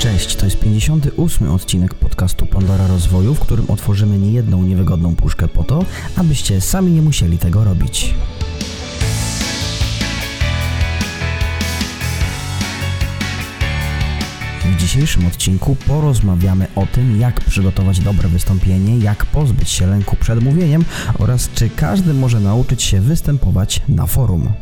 Cześć, to jest 58 odcinek podcastu Pandora Rozwoju, w którym otworzymy niejedną niewygodną puszkę po to, abyście sami nie musieli tego robić. W dzisiejszym odcinku porozmawiamy o tym, jak przygotować dobre wystąpienie, jak pozbyć się lęku przed mówieniem oraz czy każdy może nauczyć się występować na forum.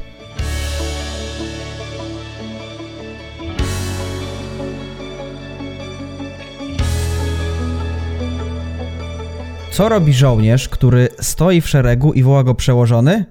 Co robi żołnierz, który stoi w szeregu i woła go przełożony?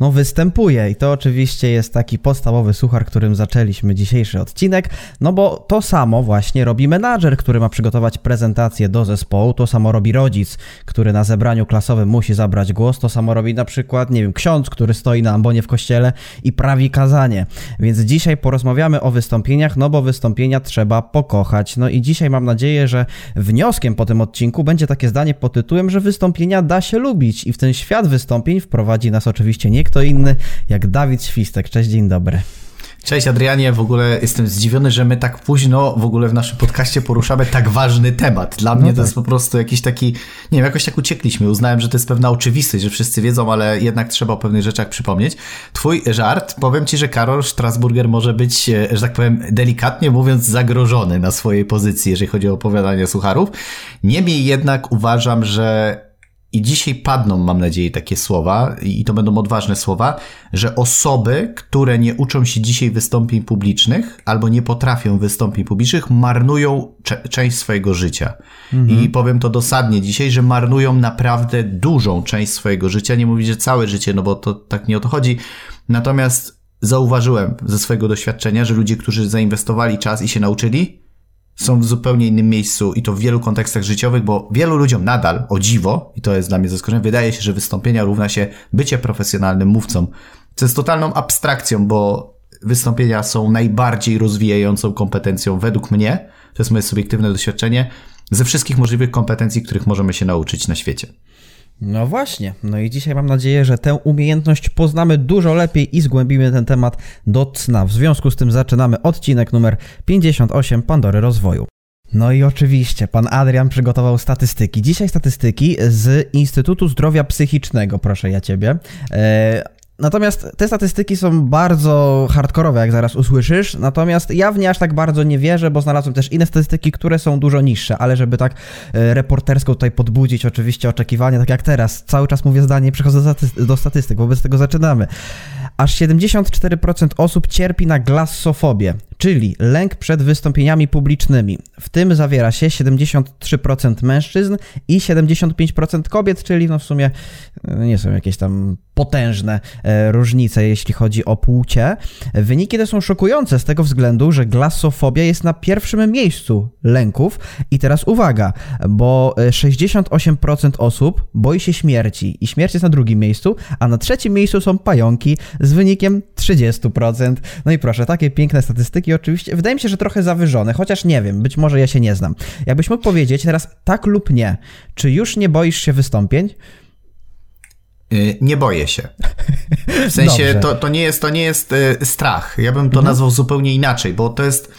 No występuje i to oczywiście jest taki podstawowy suchar, którym zaczęliśmy dzisiejszy odcinek, no bo to samo właśnie robi menadżer, który ma przygotować prezentację do zespołu, to samo robi rodzic, który na zebraniu klasowym musi zabrać głos, to samo robi na przykład, nie wiem, ksiądz, który stoi na ambonie w kościele i prawi kazanie. Więc dzisiaj porozmawiamy o wystąpieniach, no bo wystąpienia trzeba pokochać. No i dzisiaj mam nadzieję, że wnioskiem po tym odcinku będzie takie zdanie pod tytułem, że wystąpienia da się lubić i w ten świat wystąpień wprowadzi nas oczywiście nie kto inny jak Dawid Świstek. Cześć, dzień dobry. Cześć Adrianie, w ogóle jestem zdziwiony, że my tak późno w ogóle w naszym podcaście poruszamy tak ważny temat. Dla mnie no tak. to jest po prostu jakiś taki, nie wiem, jakoś tak uciekliśmy. Uznałem, że to jest pewna oczywistość, że wszyscy wiedzą, ale jednak trzeba o pewnych rzeczach przypomnieć. Twój żart, powiem ci, że Karol Strasburger może być, e, że tak powiem, delikatnie mówiąc, zagrożony na swojej pozycji, jeżeli chodzi o opowiadanie sucharów. Niemniej jednak uważam, że i dzisiaj padną, mam nadzieję, takie słowa, i to będą odważne słowa, że osoby, które nie uczą się dzisiaj wystąpień publicznych albo nie potrafią wystąpień publicznych, marnują cze- część swojego życia. Mhm. I powiem to dosadnie dzisiaj, że marnują naprawdę dużą część swojego życia. Nie mówić, że całe życie, no bo to tak nie o to chodzi. Natomiast zauważyłem ze swojego doświadczenia, że ludzie, którzy zainwestowali czas i się nauczyli, są w zupełnie innym miejscu i to w wielu kontekstach życiowych, bo wielu ludziom nadal, o dziwo, i to jest dla mnie zaskoczenie, wydaje się, że wystąpienia równa się bycie profesjonalnym mówcą, co jest totalną abstrakcją, bo wystąpienia są najbardziej rozwijającą kompetencją według mnie, to jest moje subiektywne doświadczenie, ze wszystkich możliwych kompetencji, których możemy się nauczyć na świecie. No właśnie. No i dzisiaj mam nadzieję, że tę umiejętność poznamy dużo lepiej i zgłębimy ten temat do cna. W związku z tym zaczynamy odcinek numer 58 Pandory Rozwoju. No i oczywiście, pan Adrian przygotował statystyki. Dzisiaj statystyki z Instytutu Zdrowia Psychicznego, proszę ja ciebie. E, Natomiast te statystyki są bardzo hardkorowe, jak zaraz usłyszysz. Natomiast ja w nie aż tak bardzo nie wierzę, bo znalazłem też inne statystyki, które są dużo niższe, ale żeby tak e, reportersko tutaj podbudzić oczywiście oczekiwania, tak jak teraz, cały czas mówię zdanie przechodzę do statystyk, wobec tego zaczynamy. Aż 74% osób cierpi na glassofobię, czyli lęk przed wystąpieniami publicznymi. W tym zawiera się 73% mężczyzn i 75% kobiet, czyli no w sumie e, nie są jakieś tam potężne e, różnice, jeśli chodzi o płcie. Wyniki te są szokujące z tego względu, że glasofobia jest na pierwszym miejscu lęków. I teraz uwaga, bo 68% e, osób boi się śmierci i śmierć jest na drugim miejscu, a na trzecim miejscu są pająki z wynikiem 30%. No i proszę, takie piękne statystyki oczywiście. Wydaje mi się, że trochę zawyżone, chociaż nie wiem, być może ja się nie znam. Jakbyś mógł powiedzieć teraz tak lub nie, czy już nie boisz się wystąpień? Y, nie boję się. W sensie to, to, nie jest, to nie jest y, strach. Ja bym to mhm. nazwał zupełnie inaczej, bo to jest,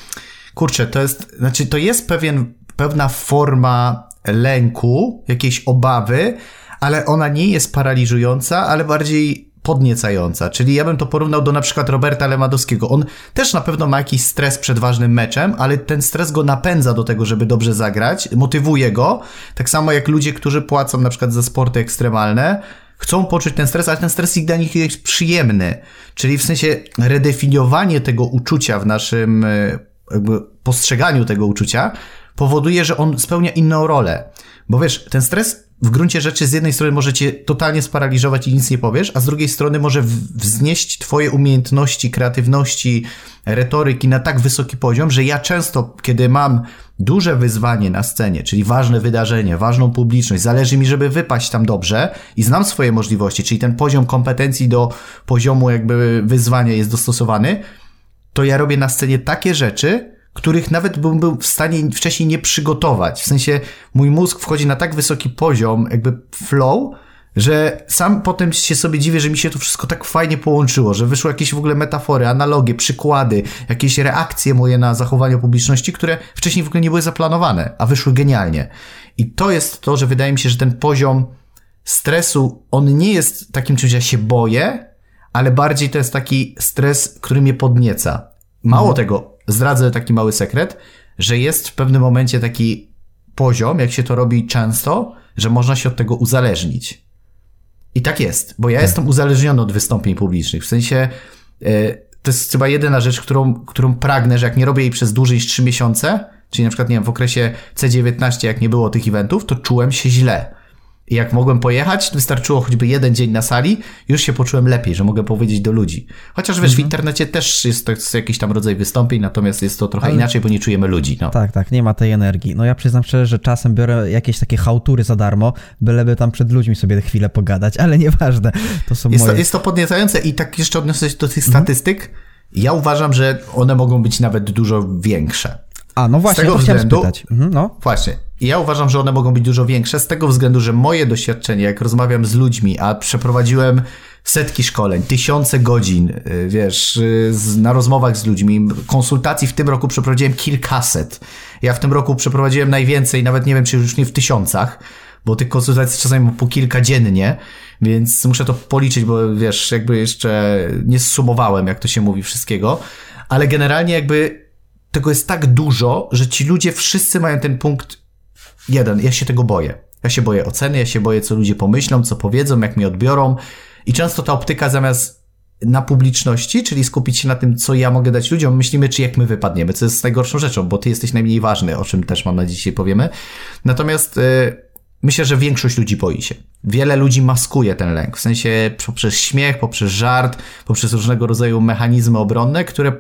kurczę, to jest, znaczy to jest pewien, pewna forma lęku, jakiejś obawy, ale ona nie jest paraliżująca, ale bardziej podniecająca. Czyli ja bym to porównał do na przykład Roberta Lewandowskiego. On też na pewno ma jakiś stres przed ważnym meczem, ale ten stres go napędza do tego, żeby dobrze zagrać, motywuje go. Tak samo jak ludzie, którzy płacą na przykład za sporty ekstremalne, chcą poczuć ten stres, ale ten stres ich dla nich jest przyjemny. Czyli w sensie redefiniowanie tego uczucia w naszym e, jakby postrzeganiu tego uczucia powoduje, że on spełnia inną rolę. Bo wiesz, ten stres w gruncie rzeczy z jednej strony może cię totalnie sparaliżować i nic nie powiesz, a z drugiej strony może wznieść twoje umiejętności, kreatywności, retoryki na tak wysoki poziom, że ja często, kiedy mam duże wyzwanie na scenie, czyli ważne wydarzenie, ważną publiczność, zależy mi, żeby wypaść tam dobrze i znam swoje możliwości, czyli ten poziom kompetencji do poziomu jakby wyzwania jest dostosowany, to ja robię na scenie takie rzeczy, których nawet bym był w stanie wcześniej nie przygotować. W sensie mój mózg wchodzi na tak wysoki poziom, jakby flow, że sam potem się sobie dziwię, że mi się to wszystko tak fajnie połączyło, że wyszły jakieś w ogóle metafory, analogie, przykłady, jakieś reakcje moje na zachowanie publiczności, które wcześniej w ogóle nie były zaplanowane, a wyszły genialnie. I to jest to, że wydaje mi się, że ten poziom stresu, on nie jest takim czymś, ja się boję, ale bardziej to jest taki stres, który mnie podnieca. Mało mhm. tego, zdradzę taki mały sekret, że jest w pewnym momencie taki poziom, jak się to robi często, że można się od tego uzależnić. I tak jest, bo ja tak. jestem uzależniony od wystąpień publicznych. W sensie, e, to jest chyba jedyna rzecz, którą, którą pragnę, że jak nie robię jej przez dłużej niż 3 miesiące, czyli na przykład, nie wiem, w okresie C19, jak nie było tych eventów, to czułem się źle. I jak mogłem pojechać, wystarczyło choćby jeden dzień na sali, już się poczułem lepiej, że mogę powiedzieć do ludzi. Chociaż wiesz, mhm. w internecie też jest to jest jakiś tam rodzaj wystąpień, natomiast jest to trochę Ale... inaczej, bo nie czujemy ludzi. No. Tak, tak, nie ma tej energii. No ja przyznam szczerze, że czasem biorę jakieś takie hałtury za darmo, byleby tam przed ludźmi sobie chwilę pogadać, ale nieważne. To są jest, moje... to, jest to podniecające i tak jeszcze odniosę się do tych mhm. statystyk. Ja uważam, że one mogą być nawet dużo większe. A, no właśnie, z tego względu. Mhm, no. Właśnie. Ja uważam, że one mogą być dużo większe z tego względu, że moje doświadczenie, jak rozmawiam z ludźmi, a przeprowadziłem setki szkoleń, tysiące godzin, y, wiesz, y, na rozmowach z ludźmi, konsultacji w tym roku przeprowadziłem kilkaset. Ja w tym roku przeprowadziłem najwięcej, nawet nie wiem, czy już nie w tysiącach, bo tych konsultacji czasami po kilka dziennie, więc muszę to policzyć, bo wiesz, jakby jeszcze nie zsumowałem, jak to się mówi, wszystkiego, ale generalnie jakby tego jest tak dużo, że ci ludzie wszyscy mają ten punkt jeden. Ja się tego boję. Ja się boję oceny, ja się boję, co ludzie pomyślą, co powiedzą, jak mnie odbiorą. I często ta optyka zamiast na publiczności, czyli skupić się na tym, co ja mogę dać ludziom, myślimy, czy jak my wypadniemy, co jest najgorszą rzeczą, bo ty jesteś najmniej ważny, o czym też mam na dzisiaj powiemy. Natomiast yy, myślę, że większość ludzi boi się. Wiele ludzi maskuje ten lęk, w sensie poprzez śmiech, poprzez żart, poprzez różnego rodzaju mechanizmy obronne, które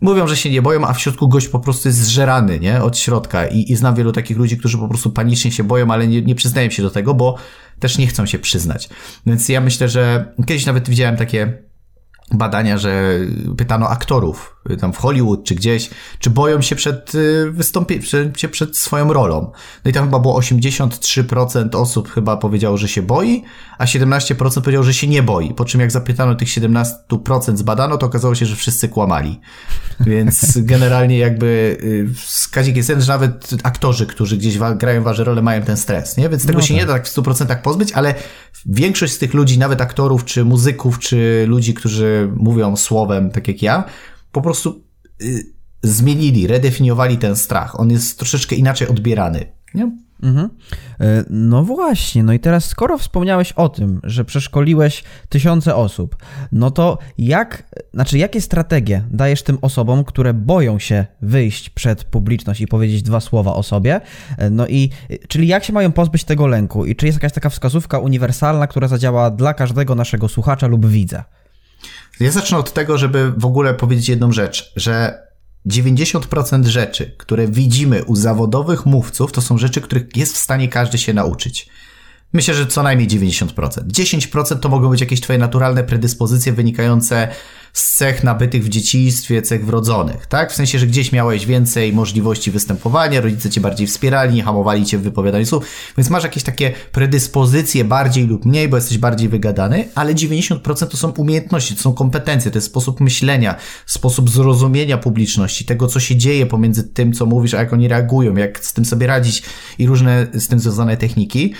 mówią, że się nie boją, a w środku gość po prostu jest zżerany, nie? Od środka. I, i znam wielu takich ludzi, którzy po prostu panicznie się boją, ale nie, nie przyznają się do tego, bo też nie chcą się przyznać. Więc ja myślę, że kiedyś nawet widziałem takie badania, że pytano aktorów tam w Hollywood czy gdzieś, czy boją się przed y, wystąpieniem, przed, przed swoją rolą. No i tam chyba było 83% osób chyba powiedziało, że się boi, a 17% powiedziało, że się nie boi. Po czym jak zapytano tych 17% zbadano, to okazało się, że wszyscy kłamali. Więc generalnie jakby wskazik y, jest ten, że nawet aktorzy, którzy gdzieś grają ważne role, mają ten stres, nie? Więc tego no się tak. nie da tak w 100% pozbyć, ale większość z tych ludzi, nawet aktorów, czy muzyków, czy ludzi, którzy mówią słowem, tak jak ja, po prostu y, zmienili, redefiniowali ten strach. On jest troszeczkę inaczej odbierany. Nie? Mhm. E, no właśnie, no i teraz skoro wspomniałeś o tym, że przeszkoliłeś tysiące osób, no to jak, znaczy jakie strategie dajesz tym osobom, które boją się wyjść przed publiczność i powiedzieć dwa słowa o sobie? E, no i, czyli jak się mają pozbyć tego lęku i czy jest jakaś taka wskazówka uniwersalna, która zadziała dla każdego naszego słuchacza lub widza? Ja zacznę od tego, żeby w ogóle powiedzieć jedną rzecz, że 90% rzeczy, które widzimy u zawodowych mówców, to są rzeczy, których jest w stanie każdy się nauczyć. Myślę, że co najmniej 90%. 10% to mogą być jakieś twoje naturalne predyspozycje wynikające z cech nabytych w dzieciństwie, cech wrodzonych, tak? W sensie, że gdzieś miałeś więcej możliwości występowania, rodzice cię bardziej wspierali, nie hamowali cię w wypowiadaniu słów, więc masz jakieś takie predyspozycje bardziej lub mniej, bo jesteś bardziej wygadany, ale 90% to są umiejętności, to są kompetencje, to jest sposób myślenia, sposób zrozumienia publiczności, tego, co się dzieje pomiędzy tym, co mówisz, a jak oni reagują, jak z tym sobie radzić i różne z tym związane techniki.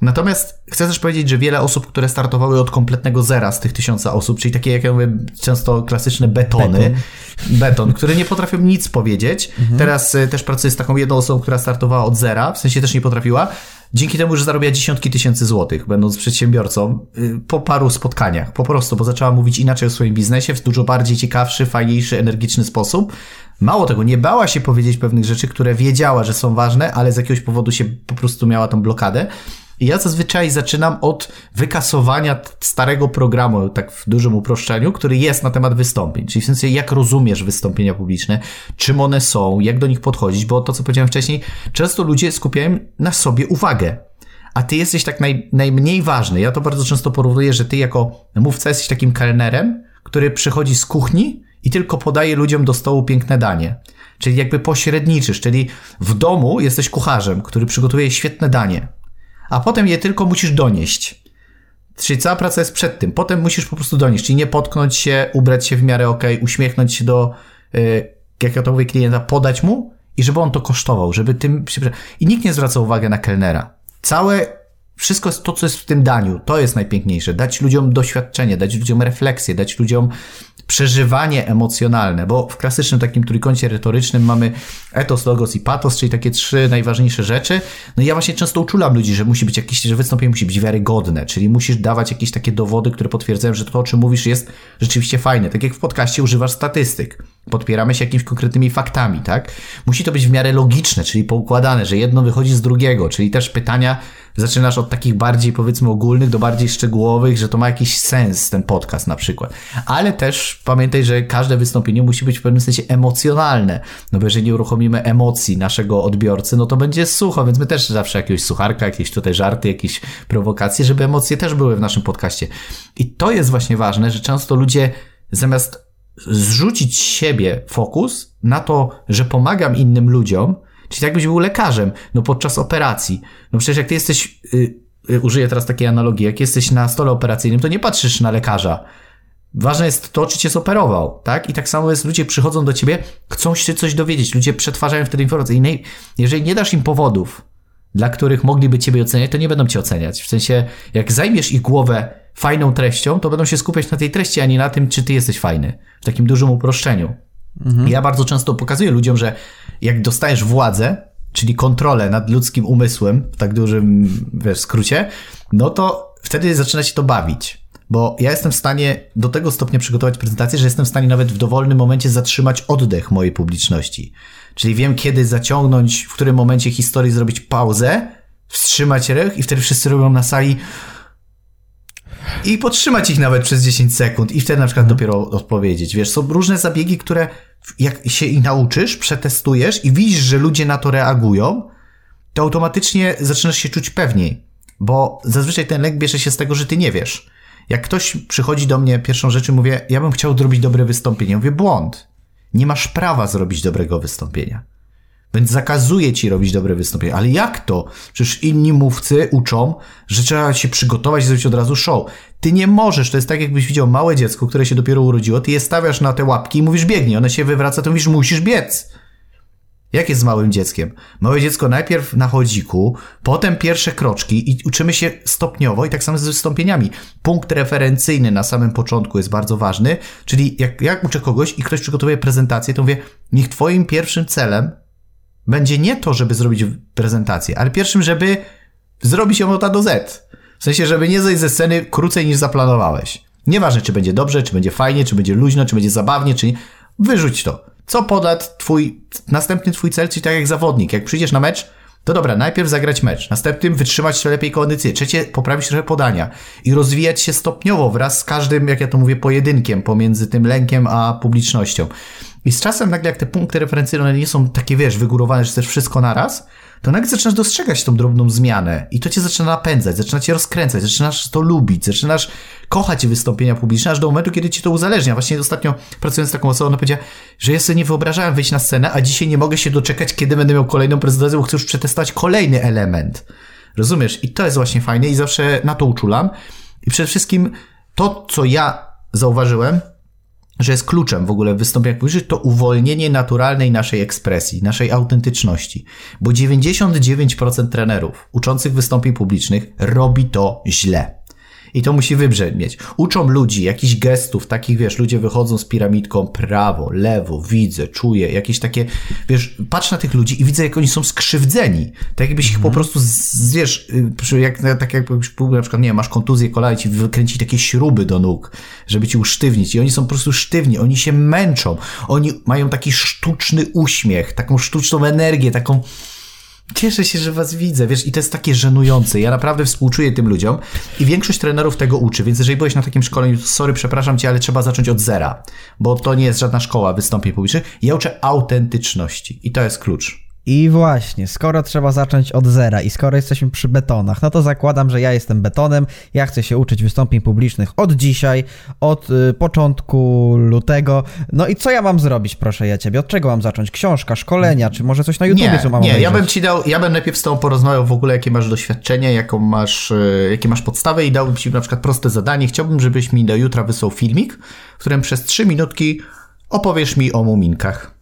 Natomiast chcę też powiedzieć, że wiele osób, które startowały od kompletnego zera z tych tysiąca osób, czyli takie, jak ja mówię, często klasyczne betony, beton, beton które nie potrafią nic powiedzieć. Mhm. Teraz y, też pracuję z taką jedną osobą, która startowała od zera, w sensie też nie potrafiła. Dzięki temu, że zarabia dziesiątki tysięcy złotych, będąc przedsiębiorcą, y, po paru spotkaniach, po prostu, bo zaczęła mówić inaczej o swoim biznesie, w dużo bardziej ciekawszy, fajniejszy, energiczny sposób. Mało tego, nie bała się powiedzieć pewnych rzeczy, które wiedziała, że są ważne, ale z jakiegoś powodu się po prostu miała tą blokadę. Ja zazwyczaj zaczynam od wykasowania starego programu, tak w dużym uproszczeniu, który jest na temat wystąpień. Czyli w sensie, jak rozumiesz wystąpienia publiczne, czym one są, jak do nich podchodzić, bo to, co powiedziałem wcześniej, często ludzie skupiają na sobie uwagę. A ty jesteś tak naj, najmniej ważny. Ja to bardzo często porównuję, że ty jako mówca jesteś takim kelnerem, który przychodzi z kuchni i tylko podaje ludziom do stołu piękne danie. Czyli jakby pośredniczysz, czyli w domu jesteś kucharzem, który przygotuje świetne danie a potem je tylko musisz donieść. Czyli cała praca jest przed tym. Potem musisz po prostu donieść, czyli nie potknąć się, ubrać się w miarę ok, uśmiechnąć się do, yy, jak ja to mówię, klienta, podać mu i żeby on to kosztował, żeby tym się... I nikt nie zwraca uwagi na kelnera. Całe wszystko to, co jest w tym daniu, to jest najpiękniejsze. Dać ludziom doświadczenie, dać ludziom refleksję, dać ludziom przeżywanie emocjonalne, bo w klasycznym takim trójkącie retorycznym mamy etos, logos i patos, czyli takie trzy najważniejsze rzeczy. No i ja właśnie często uczulam ludzi, że musi być jakieś, że wystąpienie musi być wiarygodne, czyli musisz dawać jakieś takie dowody, które potwierdzają, że to, o czym mówisz, jest rzeczywiście fajne. Tak jak w podcaście używasz statystyk. Podpieramy się jakimiś konkretnymi faktami, tak? Musi to być w miarę logiczne, czyli poukładane, że jedno wychodzi z drugiego, czyli też pytania zaczynasz od takich bardziej powiedzmy ogólnych do bardziej szczegółowych, że to ma jakiś sens ten podcast na przykład. Ale też pamiętaj, że każde wystąpienie musi być w pewnym sensie emocjonalne, no bo jeżeli nie uruchomimy emocji naszego odbiorcy, no to będzie sucho, więc my też zawsze jakiegoś sucharka, jakieś tutaj żarty, jakieś prowokacje, żeby emocje też były w naszym podcaście. I to jest właśnie ważne, że często ludzie zamiast zrzucić siebie fokus na to, że pomagam innym ludziom, Czyli jakbyś był lekarzem, no podczas operacji. No przecież jak ty jesteś, yy, yy, użyję teraz takiej analogii, jak jesteś na stole operacyjnym, to nie patrzysz na lekarza. Ważne jest to, czy cię zoperował, tak? I tak samo jest, ludzie przychodzą do ciebie, chcą się coś dowiedzieć, ludzie przetwarzają wtedy informacje. I jeżeli nie dasz im powodów, dla których mogliby ciebie oceniać, to nie będą cię oceniać. W sensie, jak zajmiesz ich głowę fajną treścią, to będą się skupiać na tej treści, a nie na tym, czy ty jesteś fajny. W takim dużym uproszczeniu. Mhm. Ja bardzo często pokazuję ludziom, że jak dostajesz władzę, czyli kontrolę nad ludzkim umysłem, w tak dużym wiesz, skrócie, no to wtedy zaczyna się to bawić. Bo ja jestem w stanie do tego stopnia przygotować prezentację, że jestem w stanie nawet w dowolnym momencie zatrzymać oddech mojej publiczności. Czyli wiem, kiedy zaciągnąć, w którym momencie historii zrobić pauzę, wstrzymać rech i wtedy wszyscy robią na sali i podtrzymać ich nawet przez 10 sekund i wtedy na przykład mhm. dopiero odpowiedzieć. Wiesz, są różne zabiegi, które jak się ich nauczysz, przetestujesz i widzisz, że ludzie na to reagują, to automatycznie zaczynasz się czuć pewniej. Bo zazwyczaj ten lęk bierze się z tego, że ty nie wiesz. Jak ktoś przychodzi do mnie, pierwszą rzecz mówię, ja bym chciał zrobić dobre wystąpienie. Mówię, błąd. Nie masz prawa zrobić dobrego wystąpienia. Więc zakazuje ci robić dobre wystąpienie. Ale jak to? Przecież inni mówcy uczą, że trzeba się przygotować i zrobić od razu show. Ty nie możesz. To jest tak, jakbyś widział małe dziecko, które się dopiero urodziło, ty je stawiasz na te łapki i mówisz biegnij. One się wywraca, to mówisz musisz biec. Jak jest z małym dzieckiem? Małe dziecko najpierw na chodziku, potem pierwsze kroczki i uczymy się stopniowo i tak samo z wystąpieniami. Punkt referencyjny na samym początku jest bardzo ważny, czyli jak, jak uczę kogoś i ktoś przygotowuje prezentację, to mówię, niech twoim pierwszym celem będzie nie to, żeby zrobić prezentację, ale pierwszym, żeby zrobić ją od A do Z. W sensie, żeby nie zejść ze sceny krócej niż zaplanowałeś. Nieważne, czy będzie dobrze, czy będzie fajnie, czy będzie luźno, czy będzie zabawnie, czy nie. Wyrzuć to. Co poda twój, następny twój cel, czyli tak jak zawodnik. Jak przyjdziesz na mecz, to dobra, najpierw zagrać mecz, następnym wytrzymać lepiej kondycję, trzecie poprawić trochę podania i rozwijać się stopniowo wraz z każdym, jak ja to mówię, pojedynkiem pomiędzy tym lękiem a publicznością. I z czasem nagle jak te punkty referencyjne nie są takie, wiesz, wygórowane, że chcesz wszystko naraz, to nagle zaczynasz dostrzegać tą drobną zmianę i to cię zaczyna napędzać, zaczyna cię rozkręcać, zaczynasz to lubić, zaczynasz kochać wystąpienia publiczne, aż do momentu, kiedy ci to uzależnia. Właśnie ostatnio pracując z taką osobą, ona powiedziała, że ja sobie nie wyobrażałem wyjść na scenę, a dzisiaj nie mogę się doczekać, kiedy będę miał kolejną prezentację, bo chcę już przetestować kolejny element. Rozumiesz? I to jest właśnie fajne i zawsze na to uczulam. I przede wszystkim to, co ja zauważyłem, że jest kluczem w ogóle w wystąpieniach publicznych, to uwolnienie naturalnej naszej ekspresji, naszej autentyczności. Bo 99% trenerów uczących wystąpień publicznych robi to źle. I to musi wybrzmieć. Uczą ludzi jakichś gestów, takich wiesz, ludzie wychodzą z piramidką prawo, lewo, widzę, czuję, jakieś takie, wiesz, patrz na tych ludzi i widzę, jak oni są skrzywdzeni. Tak jakbyś ich po mhm. prostu, z, wiesz, y, jak, tak jakbyś na przykład, nie wiem, masz kontuzję kolana i ci wykręcić takie śruby do nóg, żeby ci usztywnić. I oni są po prostu sztywni, oni się męczą. Oni mają taki sztuczny uśmiech, taką sztuczną energię, taką, Cieszę się, że was widzę, wiesz, i to jest takie żenujące. Ja naprawdę współczuję tym ludziom i większość trenerów tego uczy, więc jeżeli byłeś na takim szkoleniu, sorry, przepraszam cię, ale trzeba zacząć od zera, bo to nie jest żadna szkoła wystąpień publicznych. Ja uczę autentyczności i to jest klucz. I właśnie, skoro trzeba zacząć od zera i skoro jesteśmy przy betonach, no to zakładam, że ja jestem betonem, ja chcę się uczyć wystąpień publicznych od dzisiaj, od y, początku lutego. No i co ja mam zrobić, proszę ja ciebie? Od czego mam zacząć? Książka, szkolenia, czy może coś na YouTubie, nie, co mam Nie, obejrzeć? ja bym ci dał, ja bym najpierw z tobą porozmawiał w ogóle, jakie masz doświadczenie, jaką masz, y, jakie masz podstawę i dałbym ci na przykład proste zadanie. Chciałbym, żebyś mi do jutra wysłał filmik, w którym przez trzy minutki opowiesz mi o muminkach.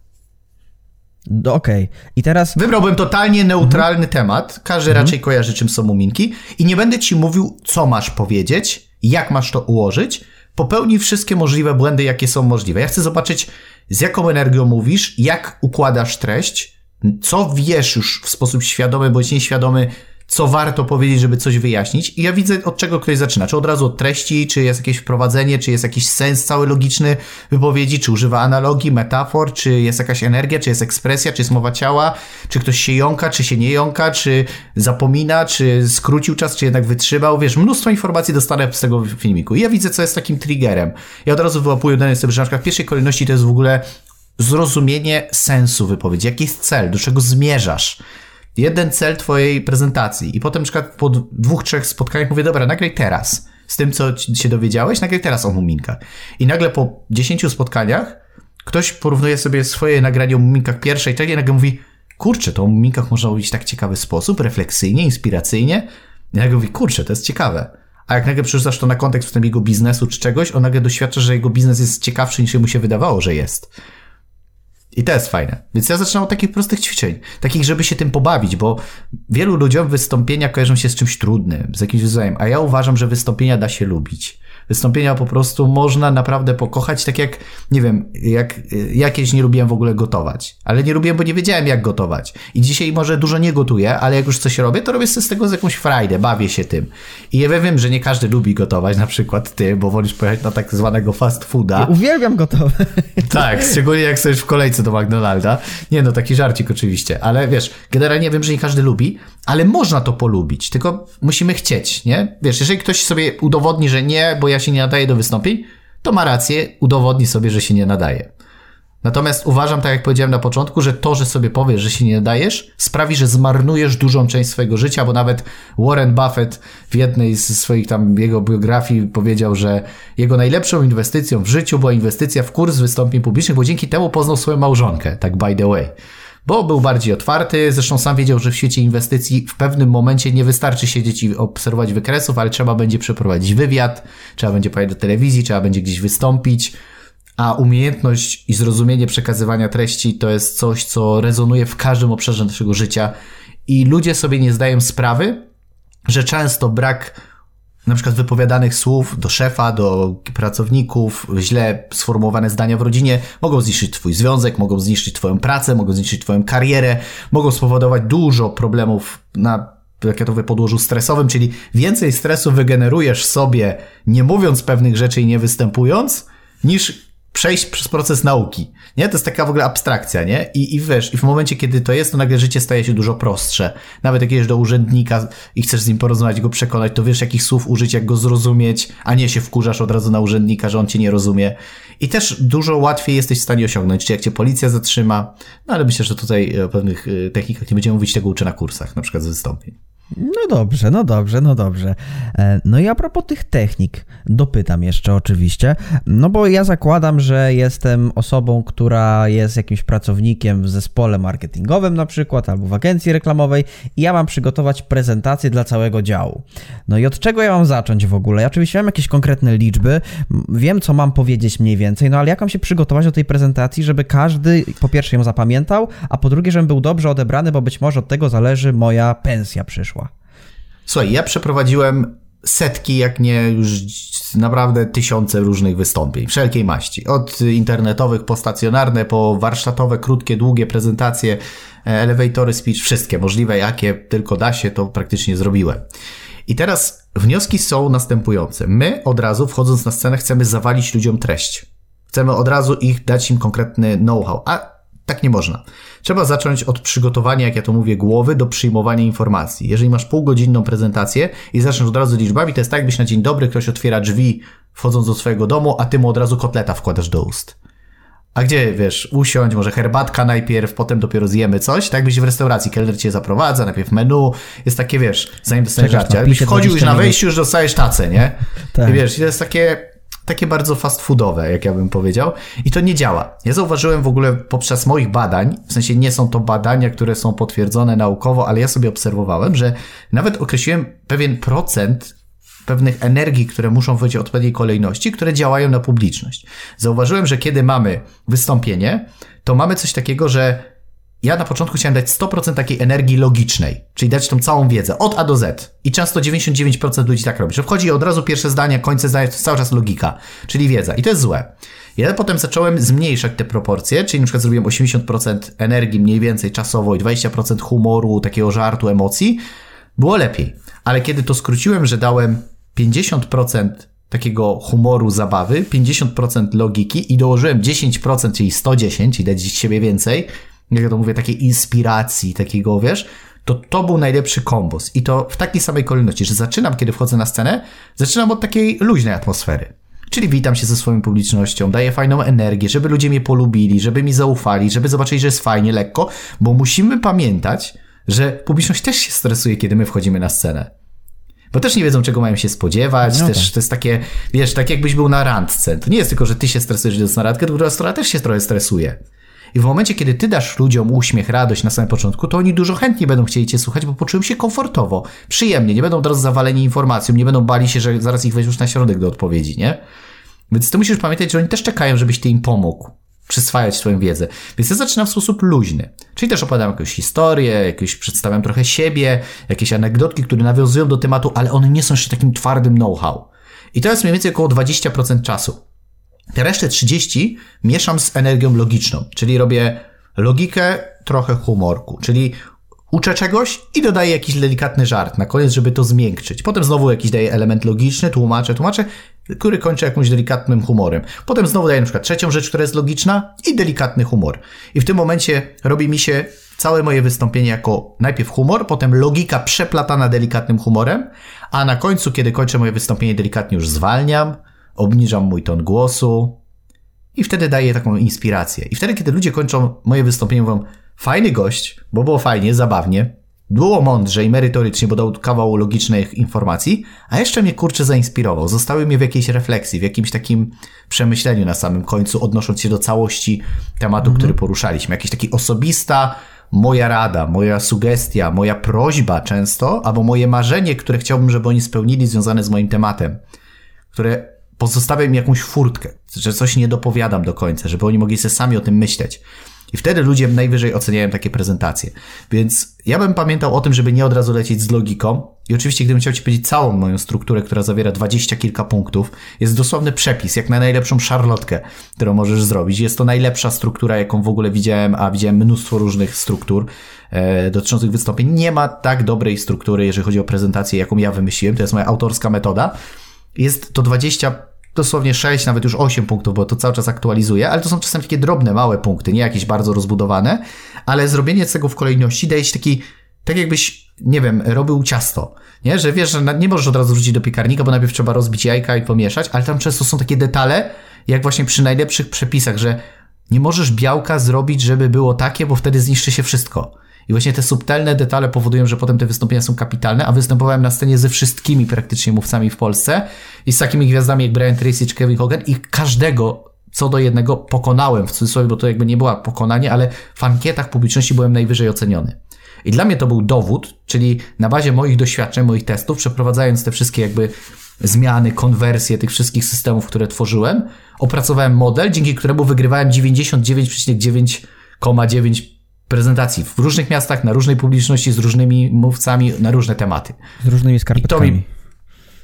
Okej, i teraz... Wybrałbym totalnie neutralny temat. Każdy raczej kojarzy, czym są muminki. I nie będę ci mówił, co masz powiedzieć, jak masz to ułożyć. Popełnij wszystkie możliwe błędy, jakie są możliwe. Ja chcę zobaczyć, z jaką energią mówisz, jak układasz treść, co wiesz już w sposób świadomy bądź nieświadomy, co warto powiedzieć, żeby coś wyjaśnić. I ja widzę, od czego ktoś zaczyna. Czy od razu od treści, czy jest jakieś wprowadzenie, czy jest jakiś sens cały logiczny wypowiedzi, czy używa analogii, metafor, czy jest jakaś energia, czy jest ekspresja, czy jest mowa ciała, czy ktoś się jąka, czy się nie jąka, czy zapomina, czy skrócił czas, czy jednak wytrzymał. Wiesz, mnóstwo informacji dostanę z tego filmiku. I ja widzę, co jest takim triggerem. Ja od razu wyłapuję dane sobie, że na przykład w pierwszej kolejności to jest w ogóle zrozumienie sensu wypowiedzi. Jaki jest cel? Do czego zmierzasz? Jeden cel twojej prezentacji i potem na przykład po dwóch, trzech spotkaniach mówię, dobra, nagraj teraz z tym, co się dowiedziałeś, nagraj teraz o muminkach. I nagle po dziesięciu spotkaniach ktoś porównuje sobie swoje nagranie o muminkach pierwszej, trzeciej i nagle mówi, kurczę, to o muminkach można mówić w tak ciekawy sposób, refleksyjnie, inspiracyjnie. I nagle mówi, kurczę, to jest ciekawe. A jak nagle przerzucasz to na kontekst w tym jego biznesu czy czegoś, on nagle doświadcza, że jego biznes jest ciekawszy niż mu się wydawało, że jest. I to jest fajne. Więc ja zaczynam od takich prostych ćwiczeń. Takich, żeby się tym pobawić, bo wielu ludziom wystąpienia kojarzą się z czymś trudnym, z jakimś wyzwaniem, a ja uważam, że wystąpienia da się lubić. Wystąpienia po prostu można naprawdę pokochać, tak jak, nie wiem, jak ja kiedyś nie lubiłem w ogóle gotować. Ale nie lubiłem, bo nie wiedziałem jak gotować. I dzisiaj może dużo nie gotuję, ale jak już coś robię, to robię sobie z tego z jakąś frajdę, bawię się tym. I ja wiem, że nie każdy lubi gotować, na przykład ty, bo wolisz pojechać na tak zwanego fast fooda. Uwielbiam gotowe. Tak, szczególnie jak stoisz w kolejce do McDonalda. Nie no, taki żarcik oczywiście, ale wiesz, generalnie wiem, że nie każdy lubi, ale można to polubić, tylko musimy chcieć, nie? Wiesz, jeżeli ktoś sobie udowodni, że nie, bo ja się nie nadaję do wystąpień, to ma rację, udowodni sobie, że się nie nadaje. Natomiast uważam, tak jak powiedziałem na początku, że to, że sobie powiesz, że się nie nadajesz, sprawi, że zmarnujesz dużą część swojego życia, bo nawet Warren Buffett w jednej z swoich tam jego biografii powiedział, że jego najlepszą inwestycją w życiu była inwestycja w kurs wystąpień publicznych, bo dzięki temu poznał swoją małżonkę, tak by the way. Bo był bardziej otwarty, zresztą sam wiedział, że w świecie inwestycji w pewnym momencie nie wystarczy siedzieć i obserwować wykresów, ale trzeba będzie przeprowadzić wywiad, trzeba będzie pojechać do telewizji, trzeba będzie gdzieś wystąpić, a umiejętność i zrozumienie przekazywania treści to jest coś, co rezonuje w każdym obszarze naszego życia. I ludzie sobie nie zdają sprawy, że często brak na przykład wypowiadanych słów do szefa, do pracowników, źle sformułowane zdania w rodzinie mogą zniszczyć twój związek, mogą zniszczyć twoją pracę, mogą zniszczyć twoją karierę, mogą spowodować dużo problemów na jak ja to mówię, podłożu stresowym, czyli więcej stresu wygenerujesz sobie, nie mówiąc pewnych rzeczy i nie występując, niż przejść przez proces nauki. Nie? To jest taka w ogóle abstrakcja, nie? I, I wiesz, i w momencie, kiedy to jest, to nagle życie staje się dużo prostsze. Nawet jak jedziesz do urzędnika i chcesz z nim porozmawiać, go przekonać, to wiesz, jakich słów użyć, jak go zrozumieć, a nie się wkurzasz od razu na urzędnika, że on cię nie rozumie. I też dużo łatwiej jesteś w stanie osiągnąć, czy jak cię policja zatrzyma. No ale myślę, że tutaj o pewnych y, technikach nie będziemy mówić, tego uczę na kursach, na przykład z wystąpień. No dobrze, no dobrze, no dobrze. E, No i a propos tych technik, dopytam jeszcze oczywiście, no bo ja zakładam, że jestem osobą, która jest jakimś pracownikiem w zespole marketingowym na przykład, albo w agencji reklamowej i ja mam przygotować prezentację dla całego działu. No i od czego ja mam zacząć w ogóle? Ja oczywiście mam jakieś konkretne liczby, wiem co mam powiedzieć mniej więcej, no ale jak mam się przygotować do tej prezentacji, żeby każdy po pierwsze ją zapamiętał, a po drugie, żebym był dobrze odebrany, bo być może od tego zależy moja pensja przyszła. Słuchaj, ja przeprowadziłem setki, jak nie już naprawdę tysiące różnych wystąpień, wszelkiej maści. Od internetowych po stacjonarne, po warsztatowe, krótkie, długie prezentacje, elevatory speech, wszystkie możliwe, jakie tylko da się, to praktycznie zrobiłem. I teraz wnioski są następujące. My od razu, wchodząc na scenę, chcemy zawalić ludziom treść. Chcemy od razu ich dać im konkretny know-how, a tak nie można. Trzeba zacząć od przygotowania, jak ja to mówię, głowy do przyjmowania informacji. Jeżeli masz półgodzinną prezentację i zaczniesz od razu liczbami, to jest tak, jakbyś na dzień dobry ktoś otwiera drzwi wchodząc do swojego domu, a ty mu od razu kotleta wkładasz do ust. A gdzie, wiesz, usiąść, może herbatka najpierw, potem dopiero zjemy coś, tak jakbyś w restauracji, kelner cię zaprowadza, najpierw menu, jest takie, wiesz, zanim dostaniesz żarcie, jakbyś wchodził już na wejściu, już dostajesz tacę, nie? tak. I wiesz, to jest takie, takie bardzo fast foodowe, jak ja bym powiedział, i to nie działa. Ja zauważyłem w ogóle poprzez moich badań, w sensie nie są to badania, które są potwierdzone naukowo, ale ja sobie obserwowałem, że nawet określiłem pewien procent pewnych energii, które muszą wyjść w odpowiedniej kolejności, które działają na publiczność. Zauważyłem, że kiedy mamy wystąpienie, to mamy coś takiego, że ja na początku chciałem dać 100% takiej energii logicznej, czyli dać tą całą wiedzę od A do Z. I często 99% ludzi tak robi, że wchodzi od razu pierwsze zdanie, końce zdania, to jest cały czas logika, czyli wiedza. I to jest złe. Ja potem zacząłem zmniejszać te proporcje, czyli na przykład zrobiłem 80% energii mniej więcej czasowo i 20% humoru, takiego żartu, emocji. Było lepiej. Ale kiedy to skróciłem, że dałem 50% takiego humoru, zabawy, 50% logiki i dołożyłem 10%, czyli 110, i dać siebie więcej, jak ja to mówię, takiej inspiracji, takiego, wiesz, to to był najlepszy kombos. I to w takiej samej kolejności, że zaczynam, kiedy wchodzę na scenę, zaczynam od takiej luźnej atmosfery. Czyli witam się ze swoją publicznością, daję fajną energię, żeby ludzie mnie polubili, żeby mi zaufali, żeby zobaczyli, że jest fajnie, lekko, bo musimy pamiętać, że publiczność też się stresuje, kiedy my wchodzimy na scenę. Bo też nie wiedzą, czego mają się spodziewać. No też tak. to jest takie, wiesz, tak jakbyś był na randce. To nie jest tylko, że ty się stresujesz, że na randkę, druga strona też się trochę stresuje. I w momencie, kiedy ty dasz ludziom uśmiech, radość na samym początku, to oni dużo chętniej będą chcieli cię słuchać, bo poczują się komfortowo, przyjemnie, nie będą teraz zawaleni informacją, nie będą bali się, że zaraz ich weźmiesz na środek do odpowiedzi, nie? Więc ty musisz pamiętać, że oni też czekają, żebyś ty im pomógł przyswajać swoją wiedzę. Więc ja zaczynam w sposób luźny. Czyli też opowiadam jakąś historię, jakieś przedstawiam trochę siebie, jakieś anegdotki, które nawiązują do tematu, ale one nie są jeszcze takim twardym know-how. I to jest mniej więcej około 20% czasu. Te resztę 30 mieszam z energią logiczną, czyli robię logikę, trochę humorku, czyli uczę czegoś i dodaję jakiś delikatny żart na koniec, żeby to zmiękczyć. Potem znowu jakiś daję element logiczny, tłumaczę, tłumaczę, który kończy jakimś delikatnym humorem. Potem znowu daję na przykład trzecią rzecz, która jest logiczna i delikatny humor. I w tym momencie robi mi się całe moje wystąpienie jako najpierw humor, potem logika przeplatana delikatnym humorem, a na końcu, kiedy kończę moje wystąpienie, delikatnie już zwalniam, obniżam mój ton głosu i wtedy daję taką inspirację. I wtedy, kiedy ludzie kończą moje wystąpienie, mówią, fajny gość, bo było fajnie, zabawnie, było mądrze i merytorycznie, bo dał kawał logicznych informacji, a jeszcze mnie kurczę zainspirował. Zostały mnie w jakiejś refleksji, w jakimś takim przemyśleniu na samym końcu, odnosząc się do całości tematu, mhm. który poruszaliśmy. Jakiś taki osobista moja rada, moja sugestia, moja prośba często, albo moje marzenie, które chciałbym, żeby oni spełnili, związane z moim tematem, które pozostawia im jakąś furtkę, że coś nie dopowiadam do końca, żeby oni mogli sobie sami o tym myśleć. I wtedy ludzie najwyżej oceniają takie prezentacje. Więc ja bym pamiętał o tym, żeby nie od razu lecieć z logiką. I oczywiście, gdybym chciał Ci powiedzieć całą moją strukturę, która zawiera dwadzieścia kilka punktów, jest dosłowny przepis, jak na najlepszą szarlotkę, którą możesz zrobić. Jest to najlepsza struktura, jaką w ogóle widziałem, a widziałem mnóstwo różnych struktur e, dotyczących wystąpień. Nie ma tak dobrej struktury, jeżeli chodzi o prezentację, jaką ja wymyśliłem. To jest moja autorska metoda. Jest to 20 dosłownie 6, nawet już 8 punktów, bo to cały czas aktualizuje, ale to są czasem takie drobne, małe punkty, nie jakieś bardzo rozbudowane, ale zrobienie tego w kolejności daje ci taki, tak jakbyś, nie wiem, robił ciasto, nie? Że wiesz, że nie możesz od razu wrzucić do piekarnika, bo najpierw trzeba rozbić jajka i pomieszać, ale tam często są takie detale, jak właśnie przy najlepszych przepisach, że nie możesz białka zrobić, żeby było takie, bo wtedy zniszczy się wszystko. I właśnie te subtelne detale powodują, że potem te wystąpienia są kapitalne, a występowałem na scenie ze wszystkimi praktycznie mówcami w Polsce i z takimi gwiazdami jak Brian Tracy czy Kevin Hogan i każdego co do jednego pokonałem, w cudzysłowie, bo to jakby nie była pokonanie, ale w ankietach publiczności byłem najwyżej oceniony. I dla mnie to był dowód, czyli na bazie moich doświadczeń, moich testów, przeprowadzając te wszystkie jakby zmiany, konwersje tych wszystkich systemów, które tworzyłem, opracowałem model, dzięki któremu wygrywałem 99,9,9 prezentacji w różnych miastach, na różnej publiczności, z różnymi mówcami, na różne tematy. Z różnymi skarpetkami. Mi...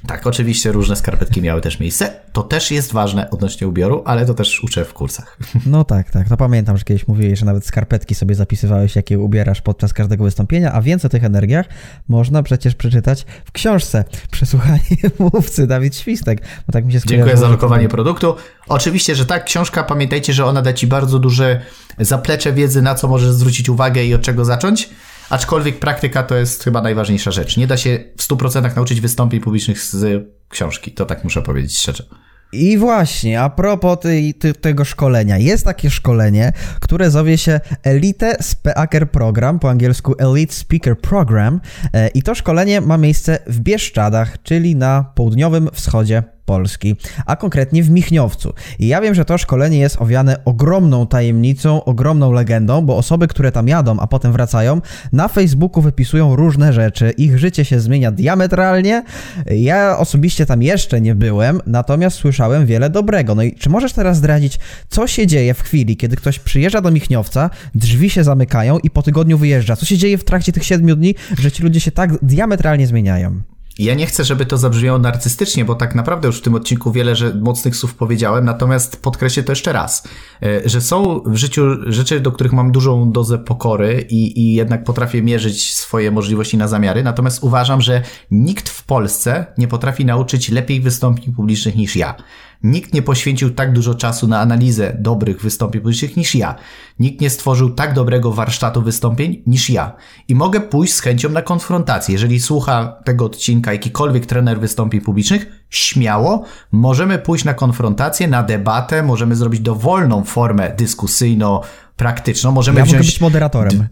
Tak, oczywiście różne skarpetki miały też miejsce. To też jest ważne odnośnie ubioru, ale to też uczę w kursach. No tak, tak. No pamiętam, że kiedyś mówiłeś, że nawet skarpetki sobie zapisywałeś, jakie ubierasz podczas każdego wystąpienia, a więcej o tych energiach można przecież przeczytać w książce Przesłuchanie mówcy Dawid Świstek. Bo tak mi się Dziękuję za lokowanie produktu. Oczywiście, że tak, książka, pamiętajcie, że ona da Ci bardzo duże zaplecze wiedzy, na co możesz zwrócić uwagę i od czego zacząć. Aczkolwiek praktyka to jest chyba najważniejsza rzecz. Nie da się w 100% nauczyć wystąpień publicznych z książki. To tak muszę powiedzieć szczerze. I właśnie, a propos tej, tej, tego szkolenia. Jest takie szkolenie, które zowie się Elite Speaker Program, po angielsku Elite Speaker Program. E, I to szkolenie ma miejsce w Bieszczadach, czyli na południowym wschodzie Polski, a konkretnie w Michniowcu. I ja wiem, że to szkolenie jest owiane ogromną tajemnicą, ogromną legendą, bo osoby, które tam jadą, a potem wracają, na Facebooku wypisują różne rzeczy. Ich życie się zmienia diametralnie. Ja osobiście tam jeszcze nie byłem, natomiast słyszałem wiele dobrego. No i czy możesz teraz zdradzić, co się dzieje w chwili, kiedy ktoś przyjeżdża do Michniowca, drzwi się zamykają i po tygodniu wyjeżdża? Co się dzieje w trakcie tych siedmiu dni, że ci ludzie się tak diametralnie zmieniają? Ja nie chcę, żeby to zabrzmiało narcystycznie, bo tak naprawdę już w tym odcinku wiele że mocnych słów powiedziałem, natomiast podkreślę to jeszcze raz, e, że są w życiu rzeczy, do których mam dużą dozę pokory i, i jednak potrafię mierzyć swoje możliwości na zamiary, natomiast uważam, że nikt w Polsce nie potrafi nauczyć lepiej wystąpień publicznych niż ja. Nikt nie poświęcił tak dużo czasu na analizę dobrych wystąpień publicznych niż ja. Nikt nie stworzył tak dobrego warsztatu wystąpień niż ja. I mogę pójść z chęcią na konfrontację. Jeżeli słucha tego odcinka jakikolwiek trener wystąpień publicznych, śmiało możemy pójść na konfrontację, na debatę, możemy zrobić dowolną formę dyskusyjno praktyczną. Możemy ja wziąć... mogę być moderatorem.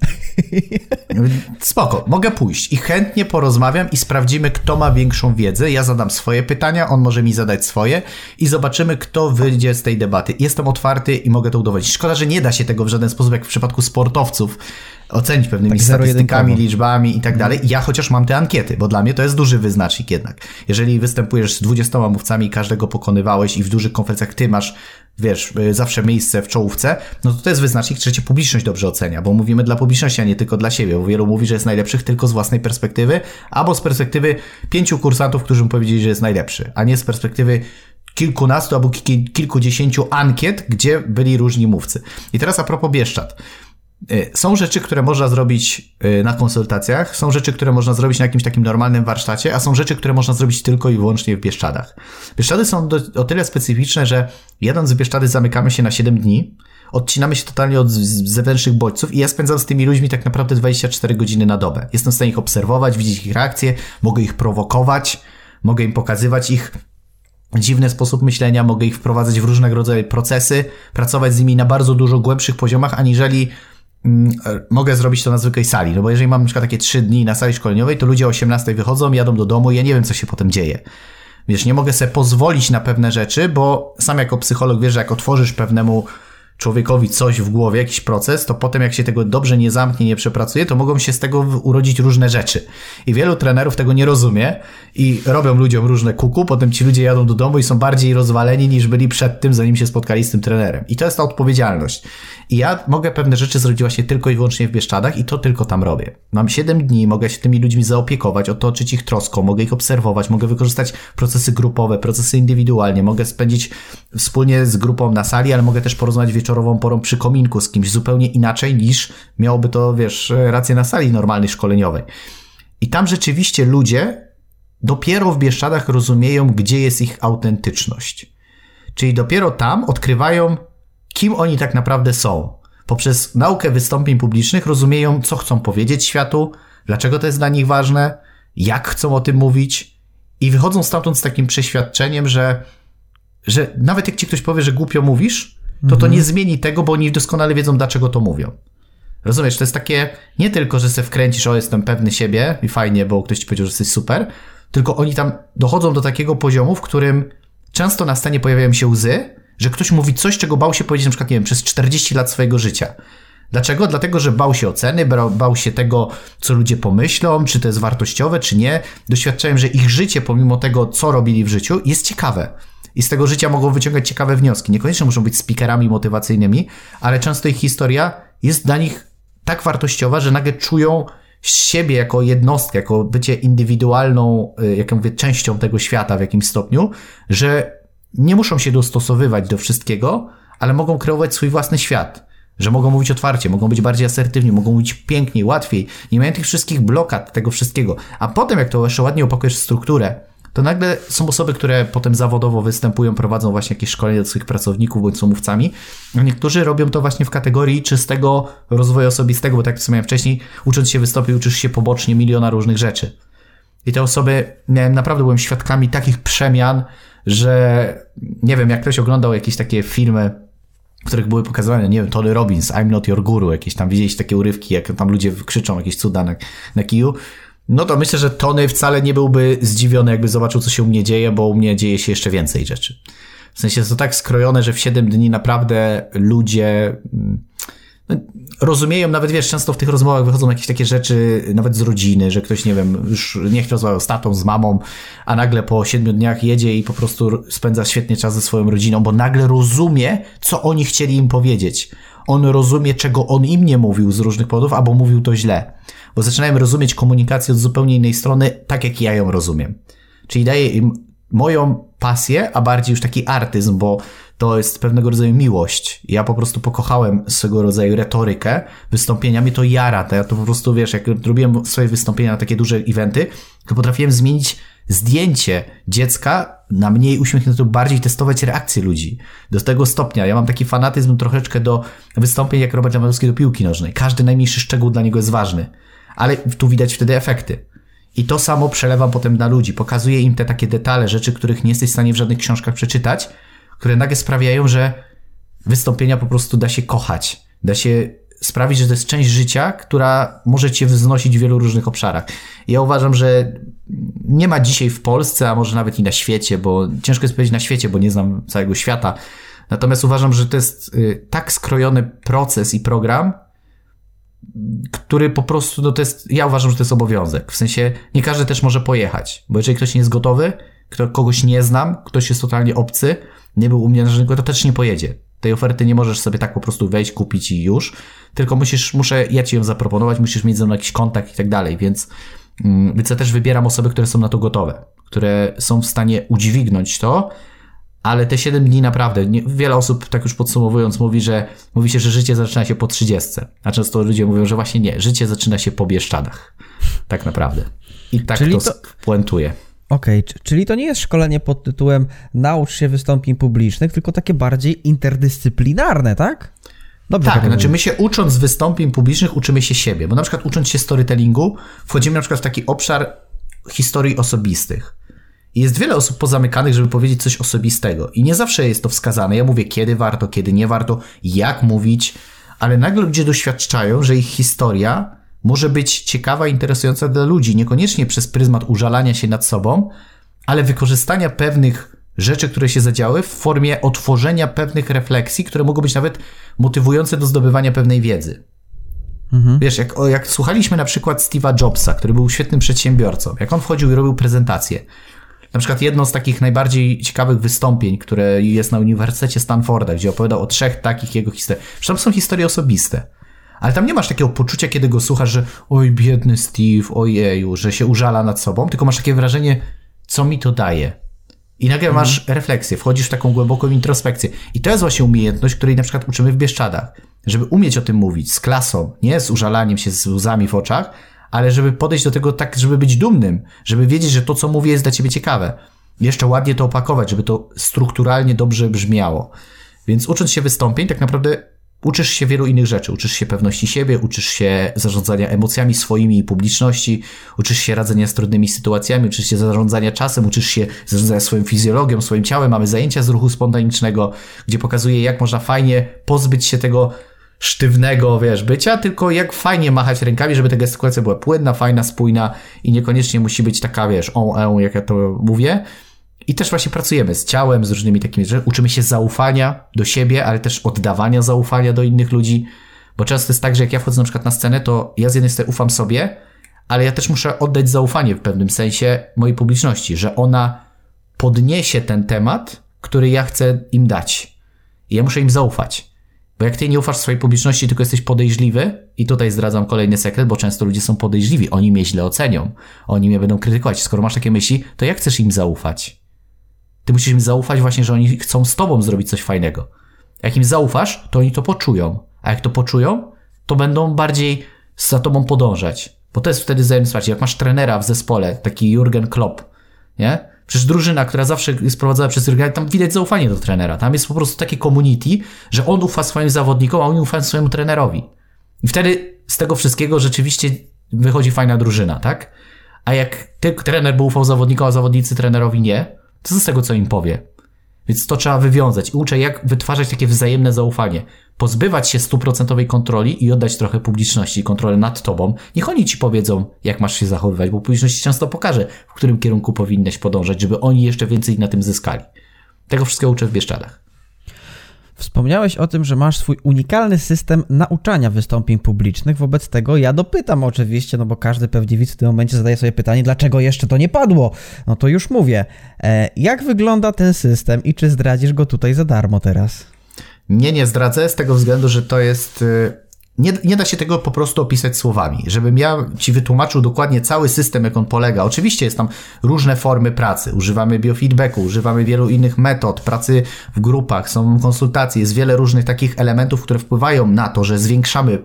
Spoko, mogę pójść i chętnie porozmawiam i sprawdzimy, kto ma większą wiedzę. Ja zadam swoje pytania, on może mi zadać swoje i zobaczymy, kto wyjdzie z tej debaty. Jestem otwarty i mogę to udowodnić. Szkoda, że nie da się tego w żaden sposób, jak w przypadku sportowców, ocenić pewnymi tak statystykami, liczbami i tak dalej. Ja chociaż mam te ankiety, bo dla mnie to jest duży wyznacznik jednak. Jeżeli występujesz z 20 mówcami i każdego pokonywałeś i w dużych konferencjach ty masz wiesz, y, zawsze miejsce w czołówce, no to to jest wyznacznik, że cię publiczność dobrze ocenia, bo mówimy dla publiczności, a nie tylko dla siebie, bo wielu mówi, że jest najlepszych tylko z własnej perspektywy, albo z perspektywy pięciu kursantów, którzy mu powiedzieli, że jest najlepszy, a nie z perspektywy kilkunastu albo kilkudziesięciu ankiet, gdzie byli różni mówcy. I teraz a propos Bieszczad. Y, są rzeczy, które można zrobić y, na konsultacjach, są rzeczy, które można zrobić na jakimś takim normalnym warsztacie, a są rzeczy, które można zrobić tylko i wyłącznie w Bieszczadach. Bieszczady są do, o tyle specyficzne, że jadąc z Bieszczady zamykamy się na 7 dni, odcinamy się totalnie od zewnętrznych bodźców i ja spędzam z tymi ludźmi tak naprawdę 24 godziny na dobę. Jestem w stanie ich obserwować, widzieć ich reakcje, mogę ich prowokować, mogę im pokazywać ich dziwny sposób myślenia, mogę ich wprowadzać w różnego rodzaju procesy, pracować z nimi na bardzo dużo głębszych poziomach, aniżeli mogę zrobić to na zwykłej sali, no bo jeżeli mam przykład takie trzy dni na sali szkoleniowej, to ludzie o 18 wychodzą, jadą do domu i ja nie wiem, co się potem dzieje. Wiesz, nie mogę sobie pozwolić na pewne rzeczy, bo sam jako psycholog wiesz, że jak otworzysz pewnemu człowiekowi coś w głowie, jakiś proces, to potem jak się tego dobrze nie zamknie, nie przepracuje, to mogą się z tego urodzić różne rzeczy. I wielu trenerów tego nie rozumie i robią ludziom różne kuku, potem ci ludzie jadą do domu i są bardziej rozwaleni niż byli przed tym, zanim się spotkali z tym trenerem. I to jest ta odpowiedzialność. I ja mogę pewne rzeczy zrobić właśnie tylko i wyłącznie w Bieszczadach i to tylko tam robię. Mam 7 dni, mogę się tymi ludźmi zaopiekować, otoczyć ich troską, mogę ich obserwować, mogę wykorzystać procesy grupowe, procesy indywidualnie, mogę spędzić wspólnie z grupą na sali, ale mogę też porozmawiać wieczorową porą przy kominku z kimś zupełnie inaczej niż miałoby to, wiesz, rację na sali normalnej szkoleniowej. I tam rzeczywiście ludzie dopiero w Bieszczadach rozumieją, gdzie jest ich autentyczność. Czyli dopiero tam odkrywają kim oni tak naprawdę są. Poprzez naukę wystąpień publicznych rozumieją, co chcą powiedzieć światu, dlaczego to jest dla nich ważne, jak chcą o tym mówić i wychodzą stamtąd z takim przeświadczeniem, że, że nawet jak ci ktoś powie, że głupio mówisz, to to mhm. nie zmieni tego, bo oni doskonale wiedzą, dlaczego to mówią. Rozumiesz, to jest takie nie tylko, że se wkręcisz, o jestem pewny siebie i fajnie, bo ktoś ci powiedział, że jesteś super, tylko oni tam dochodzą do takiego poziomu, w którym często na scenie pojawiają się łzy, że ktoś mówi coś, czego bał się powiedzieć na przykład, nie wiem, przez 40 lat swojego życia. Dlaczego? Dlatego, że bał się oceny, bał się tego, co ludzie pomyślą, czy to jest wartościowe, czy nie. Doświadczałem, że ich życie, pomimo tego, co robili w życiu, jest ciekawe. I z tego życia mogą wyciągać ciekawe wnioski. Niekoniecznie muszą być speakerami motywacyjnymi, ale często ich historia jest dla nich tak wartościowa, że nagle czują siebie jako jednostkę, jako bycie indywidualną, y, jak mówię, częścią tego świata w jakimś stopniu, że nie muszą się dostosowywać do wszystkiego, ale mogą kreować swój własny świat. Że mogą mówić otwarcie, mogą być bardziej asertywni, mogą mówić piękniej, łatwiej, nie mają tych wszystkich blokad, tego wszystkiego. A potem, jak to jeszcze ładnie opakujesz w strukturę, to nagle są osoby, które potem zawodowo występują, prowadzą właśnie jakieś szkolenia do swoich pracowników bądź są mówcami. Niektórzy robią to właśnie w kategorii czystego rozwoju osobistego, bo tak jak wspomniałem wcześniej, ucząc się wystąpić, uczysz się pobocznie miliona różnych rzeczy. I te osoby, miałem, naprawdę byłem świadkami takich przemian, że nie wiem, jak ktoś oglądał jakieś takie filmy, w których były pokazywane, nie wiem, Tony Robbins, I'm not your guru, jakieś tam widzieliście takie urywki, jak tam ludzie krzyczą jakieś cuda na, na kiju, no to myślę, że Tony wcale nie byłby zdziwiony, jakby zobaczył, co się u mnie dzieje, bo u mnie dzieje się jeszcze więcej rzeczy. W sensie jest to tak skrojone, że w 7 dni naprawdę ludzie mm, no, rozumieją, nawet wiesz, często w tych rozmowach wychodzą jakieś takie rzeczy, nawet z rodziny, że ktoś, nie wiem, już nie chce rozmawiał z tatą, z mamą, a nagle po 7 dniach jedzie i po prostu spędza świetnie czas ze swoją rodziną, bo nagle rozumie, co oni chcieli im powiedzieć. On rozumie, czego on im nie mówił z różnych powodów, albo mówił to źle. Bo zaczynają rozumieć komunikację od zupełnie innej strony, tak jak ja ją rozumiem. Czyli daje im moją pasję, a bardziej już taki artyzm, bo to jest pewnego rodzaju miłość. Ja po prostu pokochałem swego rodzaju retorykę, wystąpienia, mnie to jara, to ja to po prostu, wiesz, jak robiłem swoje wystąpienia na takie duże eventy, to potrafiłem zmienić zdjęcie dziecka na mniej uśmiechnięte, bardziej testować reakcje ludzi. Do tego stopnia. Ja mam taki fanatyzm troszeczkę do wystąpień jak Robert Lewandowski do piłki nożnej. Każdy najmniejszy szczegół dla niego jest ważny. Ale tu widać wtedy efekty. I to samo przelewam potem na ludzi. Pokazuję im te takie detale, rzeczy, których nie jesteś w stanie w żadnych książkach przeczytać, które nagle sprawiają, że wystąpienia po prostu da się kochać. Da się sprawić, że to jest część życia, która może cię wznosić w wielu różnych obszarach. Ja uważam, że nie ma dzisiaj w Polsce, a może nawet i na świecie, bo ciężko jest powiedzieć na świecie, bo nie znam całego świata. Natomiast uważam, że to jest y, tak skrojony proces i program, który po prostu, no to jest, ja uważam, że to jest obowiązek. W sensie, nie każdy też może pojechać, bo jeżeli ktoś nie jest gotowy, kto, kogoś nie znam, ktoś jest totalnie obcy, nie był u mnie na żadnego, to też nie pojedzie. Tej oferty nie możesz sobie tak po prostu wejść, kupić i już, tylko musisz, muszę ja ci ją zaproponować, musisz mieć ze mną jakiś kontakt i tak dalej, więc, mm, więc ja też wybieram osoby, które są na to gotowe, które są w stanie udźwignąć to, ale te 7 dni naprawdę, nie, wiele osób, tak już podsumowując, mówi, że mówi się, że życie zaczyna się po 30. A często ludzie mówią, że właśnie nie, życie zaczyna się po Bieszczadach. Tak naprawdę. I tak Czyli to, to... puentuje. Okej, okay, czyli to nie jest szkolenie pod tytułem naucz się wystąpień publicznych, tylko takie bardziej interdyscyplinarne, tak? Dobrze tak, znaczy my się ucząc wystąpień publicznych uczymy się siebie, bo na przykład ucząc się storytellingu wchodzimy na przykład w taki obszar historii osobistych. Jest wiele osób pozamykanych, żeby powiedzieć coś osobistego. I nie zawsze jest to wskazane. Ja mówię, kiedy warto, kiedy nie warto, jak mówić, ale nagle ludzie doświadczają, że ich historia może być ciekawa, interesująca dla ludzi, niekoniecznie przez pryzmat użalania się nad sobą, ale wykorzystania pewnych rzeczy, które się zadziały w formie otworzenia pewnych refleksji, które mogą być nawet motywujące do zdobywania pewnej wiedzy. Mhm. Wiesz, jak, jak słuchaliśmy na przykład Steve'a Jobsa, który był świetnym przedsiębiorcą, jak on wchodził i robił prezentację, na przykład jedno z takich najbardziej ciekawych wystąpień, które jest na Uniwersytecie Stanforda, gdzie opowiadał o trzech takich jego historiach. Tam są historie osobiste. Ale tam nie masz takiego poczucia, kiedy go słuchasz, że oj, biedny Steve, ojeju, że się użala nad sobą, tylko masz takie wrażenie, co mi to daje. I nagle mhm. masz refleksję, wchodzisz w taką głęboką introspekcję. I to jest właśnie umiejętność, której na przykład uczymy w Bieszczadach. Żeby umieć o tym mówić z klasą, nie z użalaniem się, z łzami w oczach, ale żeby podejść do tego tak, żeby być dumnym, żeby wiedzieć, że to, co mówię, jest dla ciebie ciekawe. Jeszcze ładnie to opakować, żeby to strukturalnie dobrze brzmiało. Więc ucząc się wystąpień, tak naprawdę uczysz się wielu innych rzeczy. Uczysz się pewności siebie, uczysz się zarządzania emocjami swoimi i publiczności, uczysz się radzenia z trudnymi sytuacjami, uczysz się zarządzania czasem, uczysz się zarządzania swoją fizjologią, swoim ciałem. Mamy zajęcia z ruchu spontanicznego, gdzie pokazuje, jak można fajnie pozbyć się tego sztywnego, wiesz, bycia, tylko jak fajnie machać rękami, żeby ta gestykulacja była płynna, fajna, spójna i niekoniecznie musi być taka, wiesz, on, on, jak ja to mówię. I też właśnie pracujemy z ciałem, z różnymi takimi rzeczami. Uczymy się zaufania do siebie, ale też oddawania zaufania do innych ludzi. Bo często jest tak, że jak ja wchodzę na przykład na scenę, to ja z jednej strony ufam sobie, ale ja też muszę oddać zaufanie w pewnym sensie mojej publiczności, że ona podniesie ten temat, który ja chcę im dać. I ja muszę im zaufać. Bo jak ty nie ufasz swojej publiczności, tylko jesteś podejrzliwy, i tutaj zdradzam kolejny sekret, bo często ludzie są podejrzliwi, oni mnie źle ocenią, oni mnie będą krytykować. Skoro masz takie myśli, to jak chcesz im zaufać? Ty musisz im zaufać właśnie, że oni chcą z tobą zrobić coś fajnego. Jak im zaufasz, to oni to poczują. A jak to poczują, to będą bardziej za tobą podążać. Bo to jest wtedy wzajemne wsparcie. Jak masz trenera w zespole, taki Jurgen Klopp, nie? Przecież drużyna, która zawsze jest prowadzona przez Jurgen, tam widać zaufanie do trenera. Tam jest po prostu takie community, że on ufa swoim zawodnikom, a oni ufają swojemu trenerowi. I wtedy z tego wszystkiego rzeczywiście wychodzi fajna drużyna, tak? A jak ty, trener by ufał zawodnikom, a zawodnicy trenerowi nie, To z tego, co im powie. Więc to trzeba wywiązać. Uczę, jak wytwarzać takie wzajemne zaufanie. Pozbywać się stuprocentowej kontroli i oddać trochę publiczności kontrolę nad tobą. Niech oni ci powiedzą, jak masz się zachowywać, bo publiczność często pokaże, w którym kierunku powinieneś podążać, żeby oni jeszcze więcej na tym zyskali. Tego wszystkiego uczę w Bieszczadach. Wspomniałeś o tym, że masz swój unikalny system nauczania wystąpień publicznych. Wobec tego ja dopytam oczywiście, no bo każdy pewnie widz w tym momencie zadaje sobie pytanie, dlaczego jeszcze to nie padło? No to już mówię. E, jak wygląda ten system i czy zdradzisz go tutaj za darmo teraz? Nie, nie zdradzę z tego względu, że to jest y, nie, nie da się tego po prostu opisać słowami. Żebym ja ci wytłumaczył dokładnie cały system, jak on polega. Oczywiście jest tam różne formy pracy. Używamy biofeedbacku, używamy wielu innych metod, pracy w grupach, są konsultacje, jest wiele różnych takich elementów, które wpływają na to, że zwiększamy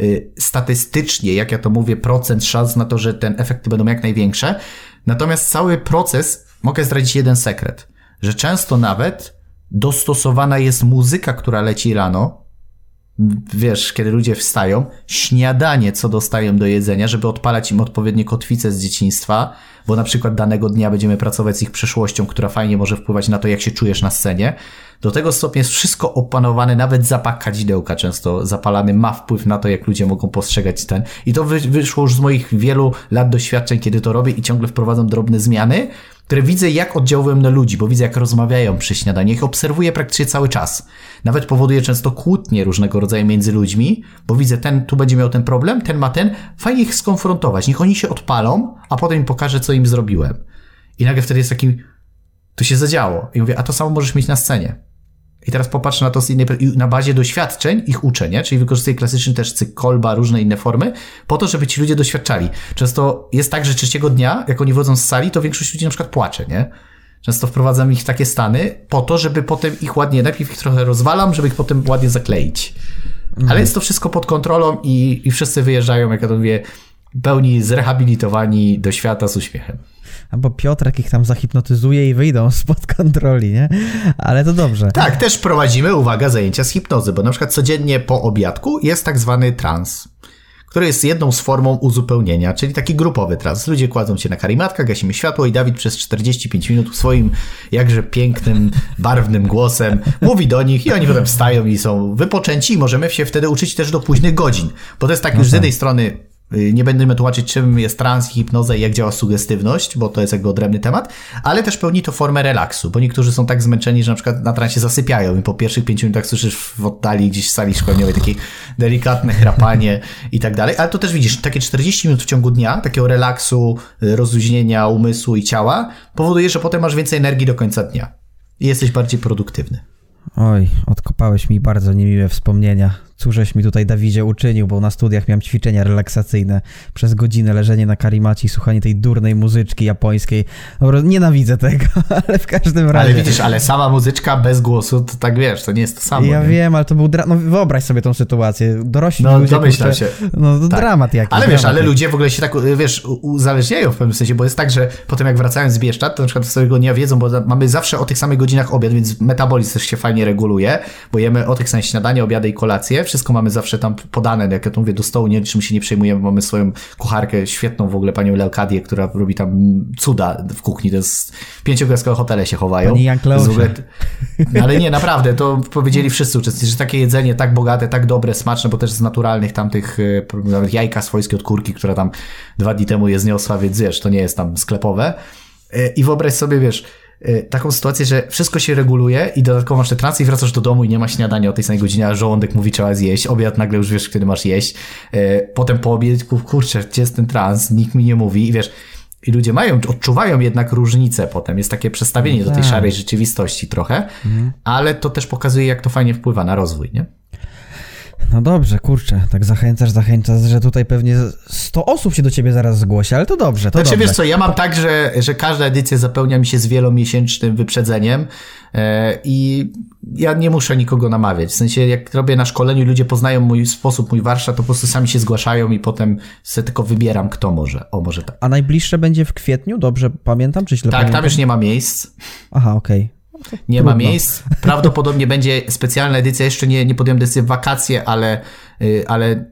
y, statystycznie, jak ja to mówię, procent szans na to, że ten efekty będą jak największe. Natomiast cały proces, mogę zdradzić jeden sekret, że często nawet dostosowana jest muzyka, która leci rano, wiesz, kiedy ludzie wstają, śniadanie, co dostają do jedzenia, żeby odpalać im odpowiednie kotwice z dzieciństwa, bo na przykład danego dnia będziemy pracować z ich przeszłością, która fajnie może wpływać na to, jak się czujesz na scenie. Do tego stopnia jest wszystko opanowane, nawet zapach kadzidełka często zapalany ma wpływ na to, jak ludzie mogą postrzegać ten. I to wyszło już z moich wielu lat doświadczeń, kiedy to robię i ciągle wprowadzam drobne zmiany, które widzę, jak oddziałują na ludzi, bo widzę, jak rozmawiają przy śniadaniu. Ich obserwuję praktycznie cały czas. Nawet powoduje często kłótnie różnego rodzaju między ludźmi, bo widzę, ten tu będzie miał ten problem, ten ma ten. Fajnie ich skonfrontować. Niech oni się odpalą, a potem im pokażę, co im zrobiłem. I nagle wtedy jest taki, to się zadziało. I mówię, a to samo możesz mieć na scenie. I teraz popatrz na to z innej, na bazie doświadczeń ich uczenia, czyli wykorzystuję klasyczny też cykl kolba, różne inne formy, po to, żeby ci ludzie doświadczali. Często jest tak, że trzeciego dnia, jak oni wodzą z sali, to większość ludzi na przykład płacze, nie? Często wprowadzam ich w takie stany po to, żeby potem ich ładnie, najpierw ich trochę rozwalam, żeby ich potem ładnie zakleić. Mhm. Ale jest to wszystko pod kontrolą i, i wszyscy wyjeżdżają, jak ja to mówię, pełni zrehabilitowani do świata z uśmiechem albo Piotrek ich tam zahipnotyzuje i wyjdą spod kontroli, nie? Ale to dobrze. Tak, też prowadzimy, uwaga, zajęcia z hipnozy, bo na przykład codziennie po obiadku jest tak zwany trans który jest jedną z formą uzupełnienia, czyli taki grupowy trans. Ludzie kładzą się na karimatkach, gasimy światło i Dawid przez 45 minut swoim jakże pięknym, barwnym głosem mówi do nich i oni potem wstają i są wypoczęci i możemy się wtedy uczyć też do późnych godzin. Bo to jest tak no już z tak. jednej strony nie będziemy tłumaczyć, czym jest trans i hipnoza i jak działa sugestywność, bo to jest jakby odrębny temat, ale też pełni to formę relaksu, bo niektórzy są tak zmęczeni, że na przykład na transie zasypiają i po pierwszych pięciu minutach słyszysz w oddali gdzieś w sali szkoleniowej takie delikatne chrapanie i tak dalej, ale to też widzisz, takie 40 minut w ciągu dnia, takiego relaksu, y, rozluźnienia umysłu i ciała powoduje, że potem masz więcej energii do końca dnia i jesteś bardziej produktywny. Oj, odkopałeś mi bardzo niemiłe wspomnienia cóżeś mi tutaj, Dawidzie, uczynił, bo na studiach miałem ćwiczenia relaksacyjne przez godzinę leżenie na karimaci słuchanie tej durnej muzyczki japońskiej. Nienawidzę tego, ale w każdym razie. Ale widzisz, ale sama muzyczka bez głosu, to tak wiesz, to nie jest to samo. Ja nie? wiem, ale to był dra- no wyobraź sobie tą sytuację. Dorośli no, ludzie... domyślam się. No tak. dramat jakiś. Ale wiesz, ale ludzie w ogóle się tak, wiesz, uzależniają w pewnym sensie, bo jest tak, że potem jak wracają z Bieszczad, to na przykład swojego dnia wiedzą, bo mamy zawsze o tych samych godzinach obiad, więc metabolizm też się fajnie reguluje, bo jemy o tych samych śniadanie, obiady i kolacje, wszystko mamy zawsze tam podane, jak ja to mówię, do stołu, nie, czym się nie przejmujemy, mamy swoją kucharkę, świetną w ogóle panią Leokadię, która robi tam cuda w kuchni, to jest pięciogwiazdkowe hotele się chowają. Pani Jan ogóle... no, Ale nie, naprawdę, to powiedzieli wszyscy uczestnicy, że takie jedzenie tak bogate, tak dobre, smaczne, bo też z naturalnych tamtych, e, nawet jajka swojskie od kurki, która tam dwa dni temu je zniosła, więc wiesz, to nie jest tam sklepowe. E, I wyobraź sobie, wiesz, taką sytuację, że wszystko się reguluje i dodatkowo masz te trans i wracasz do domu i nie ma śniadania o tej samej godzinie, a żołądek mówi trzeba zjeść, obiad nagle już wiesz, kiedy masz jeść, y, potem po obiedku, kurczę, gdzie jest ten trans, nikt mi nie mówi i wiesz, i ludzie mają, odczuwają jednak różnicę potem, jest takie przestawienie do tej tak. szarej rzeczywistości trochę, mhm. ale to też pokazuje, jak to fajnie wpływa na rozwój, nie? No dobrze, kurczę, tak zachęcasz, zachęcasz, że tutaj pewnie 100 osób się do ciebie zaraz zgłosi, ale to dobrze, to znaczy, dobrze. wiesz co, ja mam tak, że, że każda edycja zapełnia mi się z wielomiesięcznym wyprzedzeniem e, i ja nie muszę nikogo namawiać. W sensie, jak robię na szkoleniu, ludzie poznają mój sposób, mój warsztat, to po prostu sami się zgłaszają i potem sobie tylko wybieram, kto może. O, może tak. A najbliższe będzie w kwietniu, dobrze pamiętam, czy źle Tak, pamiętam? tam już nie ma miejsc. Aha, okej. Okay nie Trudno. ma miejsc. Prawdopodobnie będzie specjalna edycja, jeszcze nie, nie podjąłem decyzji wakacje, ale, y, ale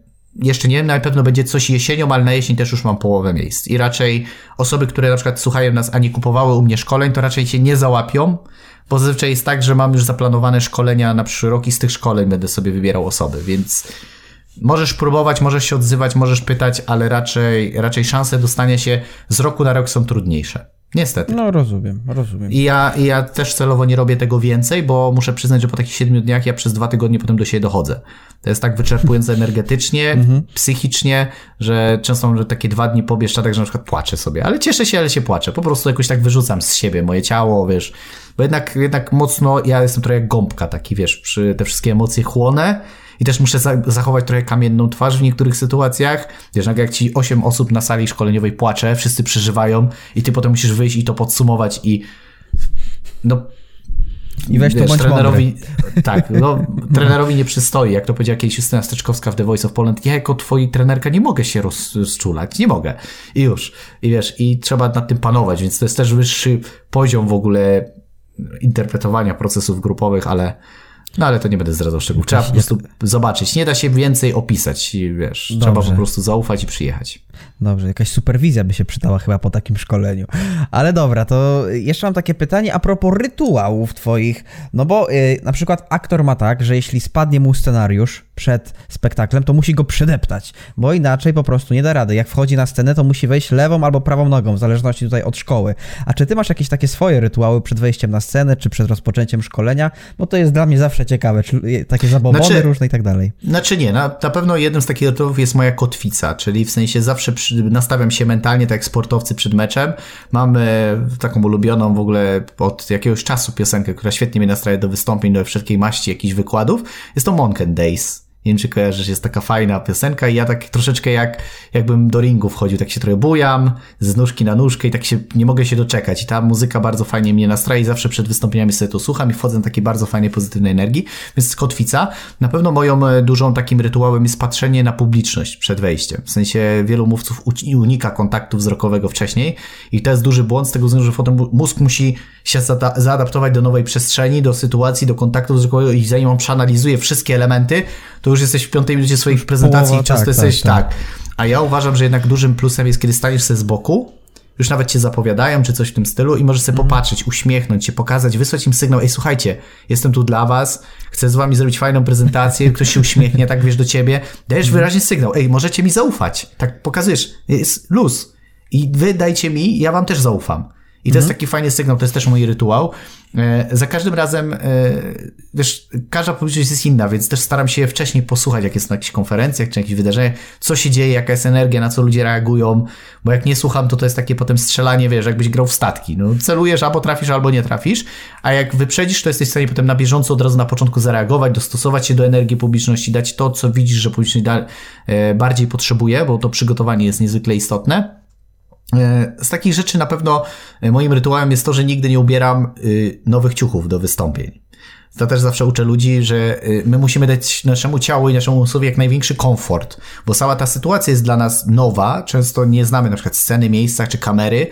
jeszcze nie wiem, na pewno będzie coś jesienią, ale na jesień też już mam połowę miejsc. I raczej osoby, które na przykład słuchają nas, a nie kupowały u mnie szkoleń, to raczej się nie załapią, bo zazwyczaj jest tak, że mam już zaplanowane szkolenia na przyszły rok i z tych szkoleń będę sobie wybierał osoby, więc możesz próbować, możesz się odzywać, możesz pytać, ale raczej, raczej szanse dostania się z roku na rok są trudniejsze. Niestety. No rozumiem, rozumiem. I ja, I ja też celowo nie robię tego więcej, bo muszę przyznać, że po takich siedmiu dniach ja przez dwa tygodnie potem do siebie dochodzę. To jest tak wyczerpujące energetycznie, mhm. psychicznie, że często mam takie dwa dni po Bieszczadach, że na przykład płaczę sobie. Ale cieszę się, ale się płaczę. Po prostu jakoś tak wyrzucam z siebie moje ciało, wiesz. Bo jednak, jednak mocno, ja jestem trochę jak gąbka taki, wiesz, przy te wszystkie emocje chłonę i też muszę zachować trochę kamienną twarz w niektórych sytuacjach. Wiesz, jak ci osiem osób na sali szkoleniowej płacze, wszyscy przeżywają i ty potem musisz wyjść i to podsumować i no i weź wiesz, to trenerowi, mądry. Tak, no, trenerowi nie przystoi. Jak to powiedziała kiedyś Justyna Steczkowska w The Voice of Poland, ja jako twoi trenerka nie mogę się rozczulać, nie mogę. I już. I wiesz, i trzeba nad tym panować, więc to jest też wyższy poziom w ogóle interpretowania procesów grupowych, ale no ale to nie będę zdradzał szczegółów. Trzeba po prostu zobaczyć. Nie da się więcej opisać, wiesz. Dobrze. Trzeba po prostu zaufać i przyjechać. Dobrze, jakaś superwizja by się przydała chyba po takim szkoleniu. Ale dobra, to jeszcze mam takie pytanie a propos rytuałów twoich. No bo yy, na przykład aktor ma tak, że jeśli spadnie mu scenariusz przed spektaklem, to musi go przedeptać, bo inaczej po prostu nie da rady. Jak wchodzi na scenę, to musi wejść lewą albo prawą nogą, w zależności tutaj od szkoły. A czy ty masz jakieś takie swoje rytuały przed wejściem na scenę, czy przed rozpoczęciem szkolenia? Bo to jest dla mnie zawsze ciekawe, czy takie zabobony znaczy, różne i tak dalej. Znaczy nie, na, na pewno jednym z takich rytuałów jest moja kotwica, czyli w sensie zawsze przy, nastawiam się mentalnie, tak jak sportowcy przed meczem. Mam taką ulubioną w ogóle od jakiegoś czasu piosenkę, która świetnie mnie nastraja do wystąpień, do wszelkiej maści jakichś wykładów. Jest to Monken Days nie wiem, czy kojarzysz, jest taka fajna piosenka i ja tak troszeczkę jak, jakbym do ringu wchodził, tak się trochę bujam, z nóżki na nóżkę i tak się, nie mogę się doczekać. I ta muzyka bardzo fajnie mnie nastraja i zawsze przed wystąpieniami sobie to słucham i wchodzę na takiej bardzo fajnej, pozytywnej energii. Więc kotwica. Na pewno moją e, dużą takim rytuałem jest patrzenie na publiczność przed wejściem. W sensie wielu mówców unika kontaktu wzrokowego wcześniej i to jest duży błąd z tego względu, że potem mózg musi się zaadaptować do nowej przestrzeni, do sytuacji, do kontaktu wzrokowego i zanim on przeanalizuje wszystkie elementy, to już jesteś w piątej minucie swoich prezentacji i często tak, jesteś tak, tak. tak. A ja uważam, że jednak dużym plusem jest, kiedy staniesz sobie z boku, już nawet cię zapowiadają, czy coś w tym stylu i możesz sobie mm. popatrzeć, uśmiechnąć się, pokazać, wysłać im sygnał, ej słuchajcie, jestem tu dla was, chcę z wami zrobić fajną prezentację, ktoś się uśmiechnie, tak wiesz do ciebie, dajesz mm. wyraźnie sygnał, ej, możecie mi zaufać, tak pokazujesz, jest luz i wy dajcie mi, ja wam też zaufam. I to jest mhm. taki fajny sygnał, to jest też mój rytuał. E, za każdym razem, e, wiesz, każda publiczność jest inna, więc też staram się wcześniej posłuchać, jak jest na jakichś konferencjach czy jakichś wydarzeniach, co się dzieje, jaka jest energia, na co ludzie reagują, bo jak nie słucham, to to jest takie potem strzelanie, wiesz, jakbyś grał w statki. No, celujesz, albo trafisz, albo nie trafisz, a jak wyprzedzisz, to jesteś w stanie potem na bieżąco od razu na początku zareagować, dostosować się do energii publiczności, dać to, co widzisz, że publiczność e, bardziej potrzebuje, bo to przygotowanie jest niezwykle istotne. E, z takich rzeczy na pewno e, moim rytuałem jest to, że nigdy nie ubieram y, nowych ciuchów do wystąpień. To też zawsze uczę ludzi, że y, my musimy dać naszemu ciału i naszemu umysłowi jak największy komfort, bo cała ta sytuacja jest dla nas nowa, często nie znamy na przykład sceny, miejsca czy kamery,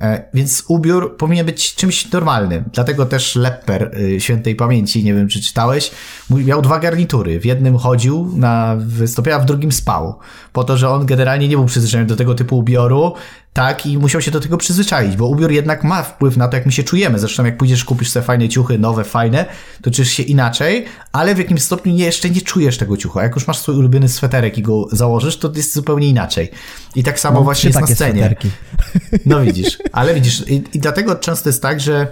e, więc ubiór powinien być czymś normalnym. Dlatego też Lepper y, świętej pamięci, nie wiem czy czytałeś, miał dwa garnitury. W jednym chodził na wystąpienia, w drugim spał. Po to, że on generalnie nie był przyzwyczajony do tego typu ubioru, tak, i musiał się do tego przyzwyczaić, bo ubiór jednak ma wpływ na to, jak my się czujemy. Zresztą, jak pójdziesz, kupisz sobie fajne ciuchy, nowe, fajne, to czujesz się inaczej, ale w jakimś stopniu nie, jeszcze nie czujesz tego ciucha. Jak już masz swój ulubiony sweterek i go założysz, to jest zupełnie inaczej. I tak samo Mam właśnie jest na scenie. Sweterki. No widzisz, ale widzisz, i, i dlatego często jest tak, że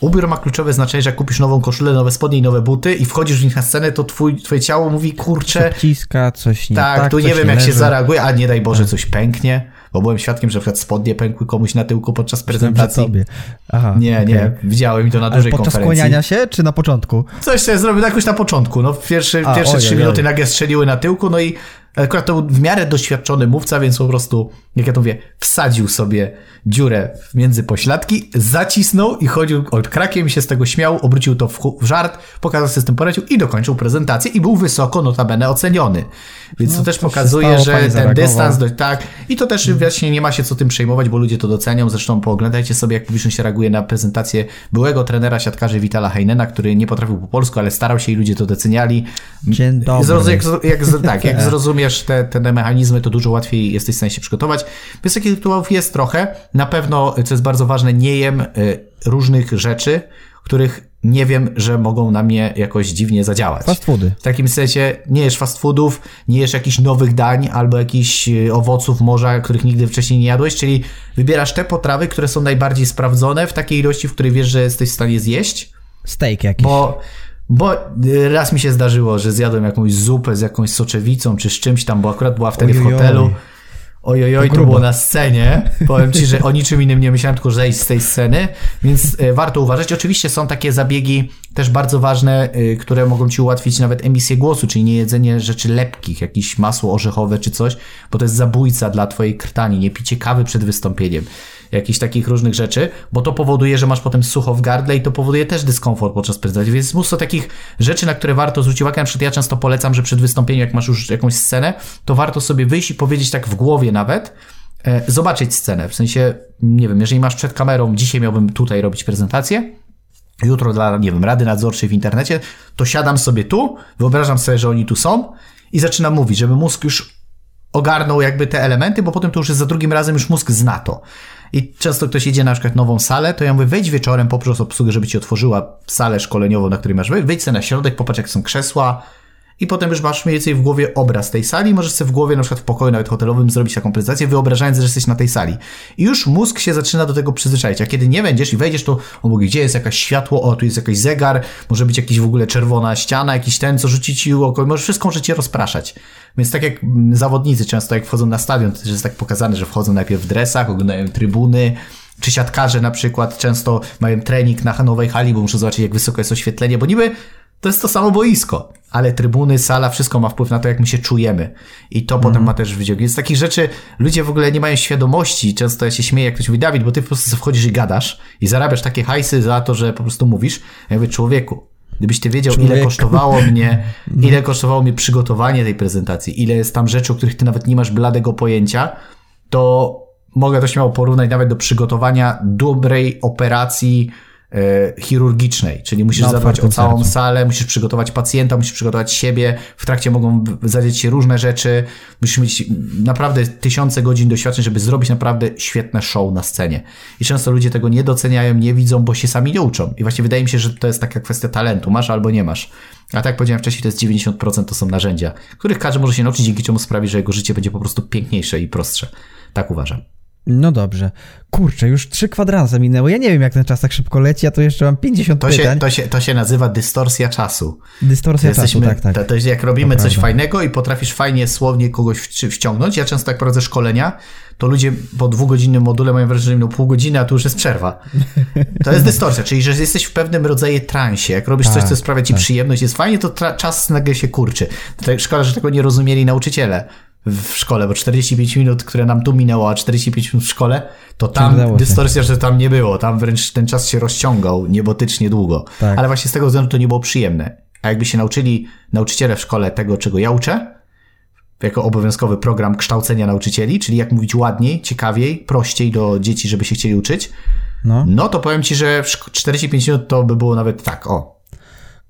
Ubiór ma kluczowe znaczenie, że jak kupisz nową koszulę, nowe spodnie i nowe buty i wchodzisz w nich na scenę, to twój, twoje ciało mówi, kurczę... Ciska, coś nie tak. Tak, tu nie wiem jak leży. się zareaguje, a nie daj Boże, tak. coś pęknie bo byłem świadkiem, że na spodnie pękły komuś na tyłku podczas prezentacji. Sobie. Aha, nie, okay. nie, widziałem to na dużej podczas konferencji. skłaniania się, czy na początku? Coś sobie zrobił jakoś na początku, no pierwsze, A, pierwsze trzy minuty nagle strzeliły na tyłku, no i akurat to był w miarę doświadczony mówca, więc po prostu, jak ja to mówię, wsadził sobie dziurę między pośladki, zacisnął i chodził od krakiem, się z tego śmiał, obrócił to w, w żart, pokazał system poradził i dokończył prezentację i był wysoko notabene oceniony. Więc no, to też to pokazuje, że ten dystans, do, tak, i to też właśnie nie ma się co tym przejmować, bo ludzie to docenią. Zresztą pooglądajcie sobie, jak publiczność reaguje na prezentację byłego trenera siatkarzy Witala Heinena, który nie potrafił po polsku, ale starał się i ludzie to doceniali. Dzień dobry. Zrozum, jak, jak, tak, jak rozumiesz te, te mechanizmy, to dużo łatwiej jesteś w stanie się przygotować. Więc takich rytuałów jest trochę. Na pewno, co jest bardzo ważne, nie jem y, różnych rzeczy, których nie wiem, że mogą na mnie jakoś dziwnie zadziałać. Fast foody. W takim sensie nie jesz fast foodów, nie jesz jakichś nowych dań albo jakichś y, owoców morza, których nigdy wcześniej nie jadłeś, czyli wybierasz te potrawy, które są najbardziej sprawdzone w takiej ilości, w której wiesz, że jesteś w stanie zjeść. Steak jakiś. Bo, bo y, raz mi się zdarzyło, że zjadłem jakąś zupę z jakąś soczewicą czy z czymś tam, bo akurat była wtedy w hotelu. Ojojoj, to, to było na scenie. Powiem ci, że o niczym innym nie myślałem, tylko zejść z tej sceny, więc y, warto uważać. Oczywiście są takie zabiegi też bardzo ważne, y, które mogą ci ułatwić nawet emisję głosu, czyli nie jedzenie rzeczy lepkich, jakieś masło orzechowe czy coś, bo to jest zabójca dla twojej krtani, nie picie kawy przed wystąpieniem jakichś takich różnych rzeczy, bo to powoduje, że masz potem sucho w gardle i to powoduje też dyskomfort podczas prezentacji. Więc mnóstwo takich rzeczy, na które warto zwrócić uwagę. Na przykład ja często polecam, że przed wystąpieniem, jak masz już jakąś scenę, to warto sobie wyjść i powiedzieć tak w głowie nawet, e, zobaczyć scenę. W sensie, nie wiem, jeżeli masz przed kamerą, dzisiaj miałbym tutaj robić prezentację, jutro dla, nie wiem, rady nadzorczej w internecie, to siadam sobie tu, wyobrażam sobie, że oni tu są i zaczynam mówić, żeby mózg już ogarnął jakby te elementy, bo potem to już jest za drugim razem już mózg zna to. I często ktoś idzie na przykład nową salę, to ja mówię, wejdź wieczorem, poproś obsługę, żeby ci otworzyła salę szkoleniową, na której masz wejść, wejdź sobie na środek, popatrz jak są krzesła, i potem już masz mniej więcej w głowie obraz tej sali. Możesz sobie w głowie, na przykład w pokoju nawet hotelowym, zrobić taką prezentację, wyobrażając, że jesteś na tej sali. I już mózg się zaczyna do tego przyzwyczaić. A kiedy nie będziesz i wejdziesz, to o mówi, gdzie jest jakaś światło, o, tu jest jakiś zegar, może być jakiś w ogóle czerwona ściana, jakiś ten, co rzuci ci oko, może wszystko może cię rozpraszać. Więc tak jak zawodnicy często, jak wchodzą na stadion, to też jest tak pokazane, że wchodzą najpierw w dresach, oglądają trybuny, czy siatkarze na przykład często mają trening na nowej hali, bo muszą zobaczyć, jak wysoko jest oświetlenie, bo niby to jest to samo boisko, ale trybuny, sala, wszystko ma wpływ na to, jak my się czujemy. I to mm. potem ma też wydział. Więc takich rzeczy ludzie w ogóle nie mają świadomości. Często ja się śmieję, jak ktoś mówi, Dawid, bo ty po prostu wchodzisz i gadasz i zarabiasz takie hajsy za to, że po prostu mówisz. Ja mówię, człowieku, Gdybyś ty wiedział, ile kosztowało mnie, no. ile kosztowało mnie przygotowanie tej prezentacji, ile jest tam rzeczy, o których ty nawet nie masz bladego pojęcia, to mogę to śmiało porównać nawet do przygotowania dobrej operacji chirurgicznej, czyli musisz zadbać o całą sercu. salę, musisz przygotować pacjenta, musisz przygotować siebie, w trakcie mogą zadziać się różne rzeczy, musisz mieć naprawdę tysiące godzin doświadczeń, żeby zrobić naprawdę świetne show na scenie. I często ludzie tego nie doceniają, nie widzą, bo się sami nie uczą. I właśnie wydaje mi się, że to jest taka kwestia talentu, masz albo nie masz. A tak jak powiedziałem wcześniej, to jest 90% to są narzędzia, których każdy może się nauczyć, dzięki czemu sprawi, że jego życie będzie po prostu piękniejsze i prostsze. Tak uważam. No dobrze. Kurczę, już trzy kwadranse minęło. Ja nie wiem, jak ten czas tak szybko leci, a to jeszcze mam 50 to pytań. Się, to, się, to się nazywa dystorsja czasu. Dystorsja Jesteśmy, czasu, tak, tak. To, to jest jak robimy to coś prawda. fajnego i potrafisz fajnie, słownie kogoś wciągnąć. Ja często jak prowadzę szkolenia, to ludzie po dwugodzinnym module mają wrażenie, że minął pół godziny, a tu już jest przerwa. To jest dystorsja, czyli że jesteś w pewnym rodzaju transie. Jak robisz tak, coś, co sprawia ci tak. przyjemność, jest fajnie, to czas nagle się kurczy. Szkoda, że tego nie rozumieli nauczyciele w szkole, bo 45 minut, które nam tu minęło, a 45 minut w szkole, to tam dystorsja, że tam nie było. Tam wręcz ten czas się rozciągał niebotycznie długo. Tak. Ale właśnie z tego względu to nie było przyjemne. A jakby się nauczyli nauczyciele w szkole tego, czego ja uczę, jako obowiązkowy program kształcenia nauczycieli, czyli jak mówić ładniej, ciekawiej, prościej do dzieci, żeby się chcieli uczyć, no, no to powiem ci, że 45 minut to by było nawet tak, o,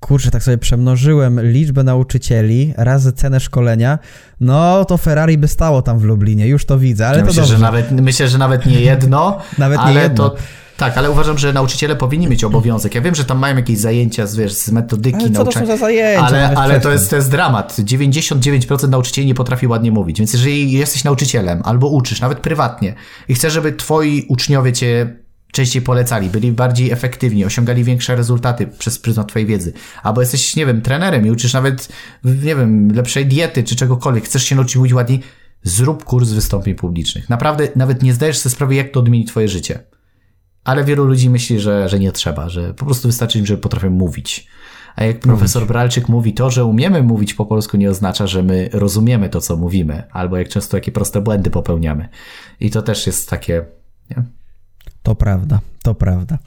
kurczę, tak sobie przemnożyłem liczbę nauczycieli razy cenę szkolenia, no to Ferrari by stało tam w Lublinie, już to widzę, ale to myślę, dobrze. Że nawet, myślę, że nawet nie jedno, nawet nie ale jedno. to... Tak, ale uważam, że nauczyciele powinni mieć obowiązek. Ja wiem, że tam mają jakieś zajęcia z, wiesz, z metodyki ale nauczania. Co to są za zajęcia? Ale, ale to, jest, to jest dramat. 99% nauczycieli nie potrafi ładnie mówić. Więc jeżeli jesteś nauczycielem albo uczysz, nawet prywatnie i chcesz, żeby twoi uczniowie cię częściej polecali, byli bardziej efektywni, osiągali większe rezultaty przez pryzmat twojej wiedzy. Albo jesteś, nie wiem, trenerem i uczysz nawet, nie wiem, lepszej diety czy czegokolwiek, chcesz się nauczyć mówić ładniej, zrób kurs wystąpień publicznych. Naprawdę nawet nie zdajesz sobie sprawy, jak to odmieni twoje życie. Ale wielu ludzi myśli, że, że nie trzeba, że po prostu wystarczy im, że potrafią mówić. A jak profesor Bralczyk mówi, to, że umiemy mówić po polsku nie oznacza, że my rozumiemy to, co mówimy, albo jak często jakie proste błędy popełniamy. I to też jest takie, nie? To prawda, to prawda.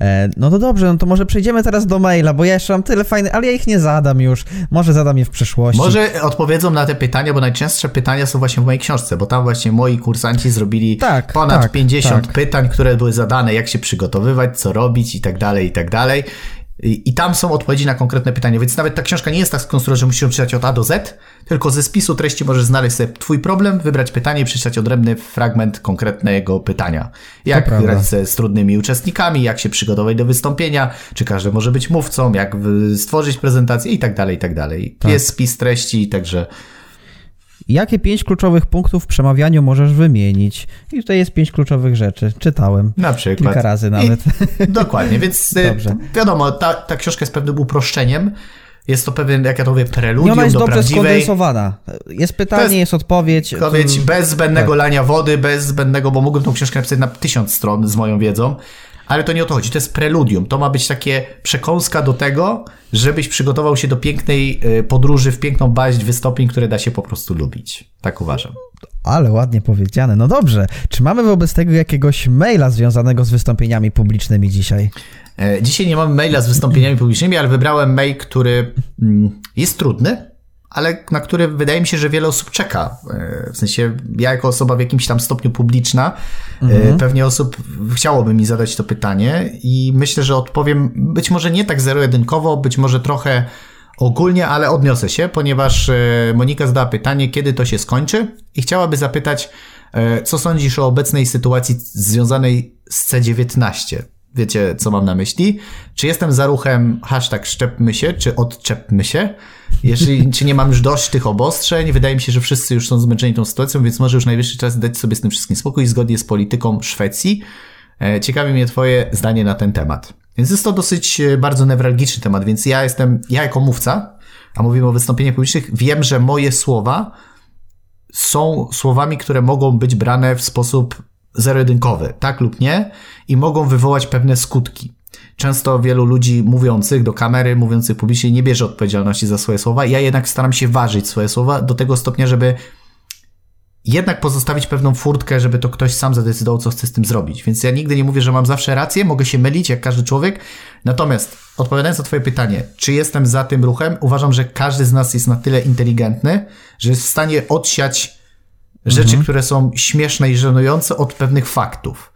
E, no to dobrze, no to może przejdziemy teraz do maila, bo ja jeszcze mam tyle fajnych, ale ja ich nie zadam już. Może zadam je w przyszłości. Może odpowiedzą na te pytania, bo najczęstsze pytania są właśnie w mojej książce, bo tam właśnie moi kursanci zrobili tak, ponad tak, 50 tak. pytań, które były zadane, jak się przygotowywać, co robić i tak dalej, i tak dalej. I, tam są odpowiedzi na konkretne pytania, więc nawet ta książka nie jest tak skonstruowana, że musisz ją przeczytać od A do Z, tylko ze spisu treści możesz znaleźć sobie twój problem, wybrać pytanie i przeczytać odrębny fragment konkretnego pytania. Jak grać z trudnymi uczestnikami, jak się przygotować do wystąpienia, czy każdy może być mówcą, jak stworzyć prezentację i tak dalej, i tak dalej. Tak. Jest spis treści, także Jakie pięć kluczowych punktów w przemawianiu możesz wymienić? I tutaj jest pięć kluczowych rzeczy. Czytałem. Na przykład. Kilka razy nawet. I, dokładnie, więc y, dobrze. wiadomo, ta, ta książka jest pewnym uproszczeniem. Jest to pewien, jak ja to mówię, preludium ona jest do dobrze prawdziwej... skondensowana. Jest pytanie, jest, jest odpowiedź. Odpowiedź bez zbędnego tak. lania wody, bez zbędnego, bo mógłbym tą książkę napisać na tysiąc stron z moją wiedzą, ale to nie o to chodzi, to jest preludium. To ma być takie przekąska do tego, żebyś przygotował się do pięknej y, podróży w piękną baść wystąpień, które da się po prostu lubić. Tak uważam. Ale ładnie powiedziane. No dobrze. Czy mamy wobec tego jakiegoś maila związanego z wystąpieniami publicznymi dzisiaj? E, dzisiaj nie mamy maila z wystąpieniami publicznymi, ale wybrałem mail, który mm, jest trudny, ale na który wydaje mi się, że wiele osób czeka. E, w sensie, ja jako osoba w jakimś tam stopniu publiczna, e, mhm. pewnie osób chciałoby mi zadać to pytanie i myślę, że odpowiem być może nie tak zero-jedynkowo, być może trochę ogólnie, ale odniosę się, ponieważ e, Monika zadała pytanie, kiedy to się skończy i chciałaby zapytać, co sądzisz o obecnej sytuacji związanej z C19? Wiecie, co mam na myśli? Czy jestem za ruchem hashtag szczepmy się, czy odczepmy się? Jeżeli, czy nie mam już dość tych obostrzeń? Wydaje mi się, że wszyscy już są zmęczeni tą sytuacją, więc może już najwyższy czas dać sobie z tym wszystkim spokój zgodnie z polityką Szwecji. E, ciekawi mnie twoje zdanie na ten temat. Więc jest to dosyć e, bardzo newralgiczny temat, więc ja jestem, ja jako mówca, a mówimy o wystąpieniach publicznych, wiem, że moje słowa są słowami, które mogą być brane w sposób zero-jedynkowy, tak lub nie, i mogą wywołać pewne skutki. Często wielu ludzi mówiących do kamery, mówiących publicznie nie bierze odpowiedzialności za swoje słowa. Ja jednak staram się ważyć swoje słowa do tego stopnia, żeby jednak pozostawić pewną furtkę, żeby to ktoś sam zadecydował, co chce z tym zrobić. Więc ja nigdy nie mówię, że mam zawsze rację, mogę się mylić, jak każdy człowiek. Natomiast odpowiadając na Twoje pytanie, czy jestem za tym ruchem, uważam, że każdy z nas jest na tyle inteligentny, że jest w stanie odsiać rzeczy, mhm. które są śmieszne i żenujące od pewnych faktów.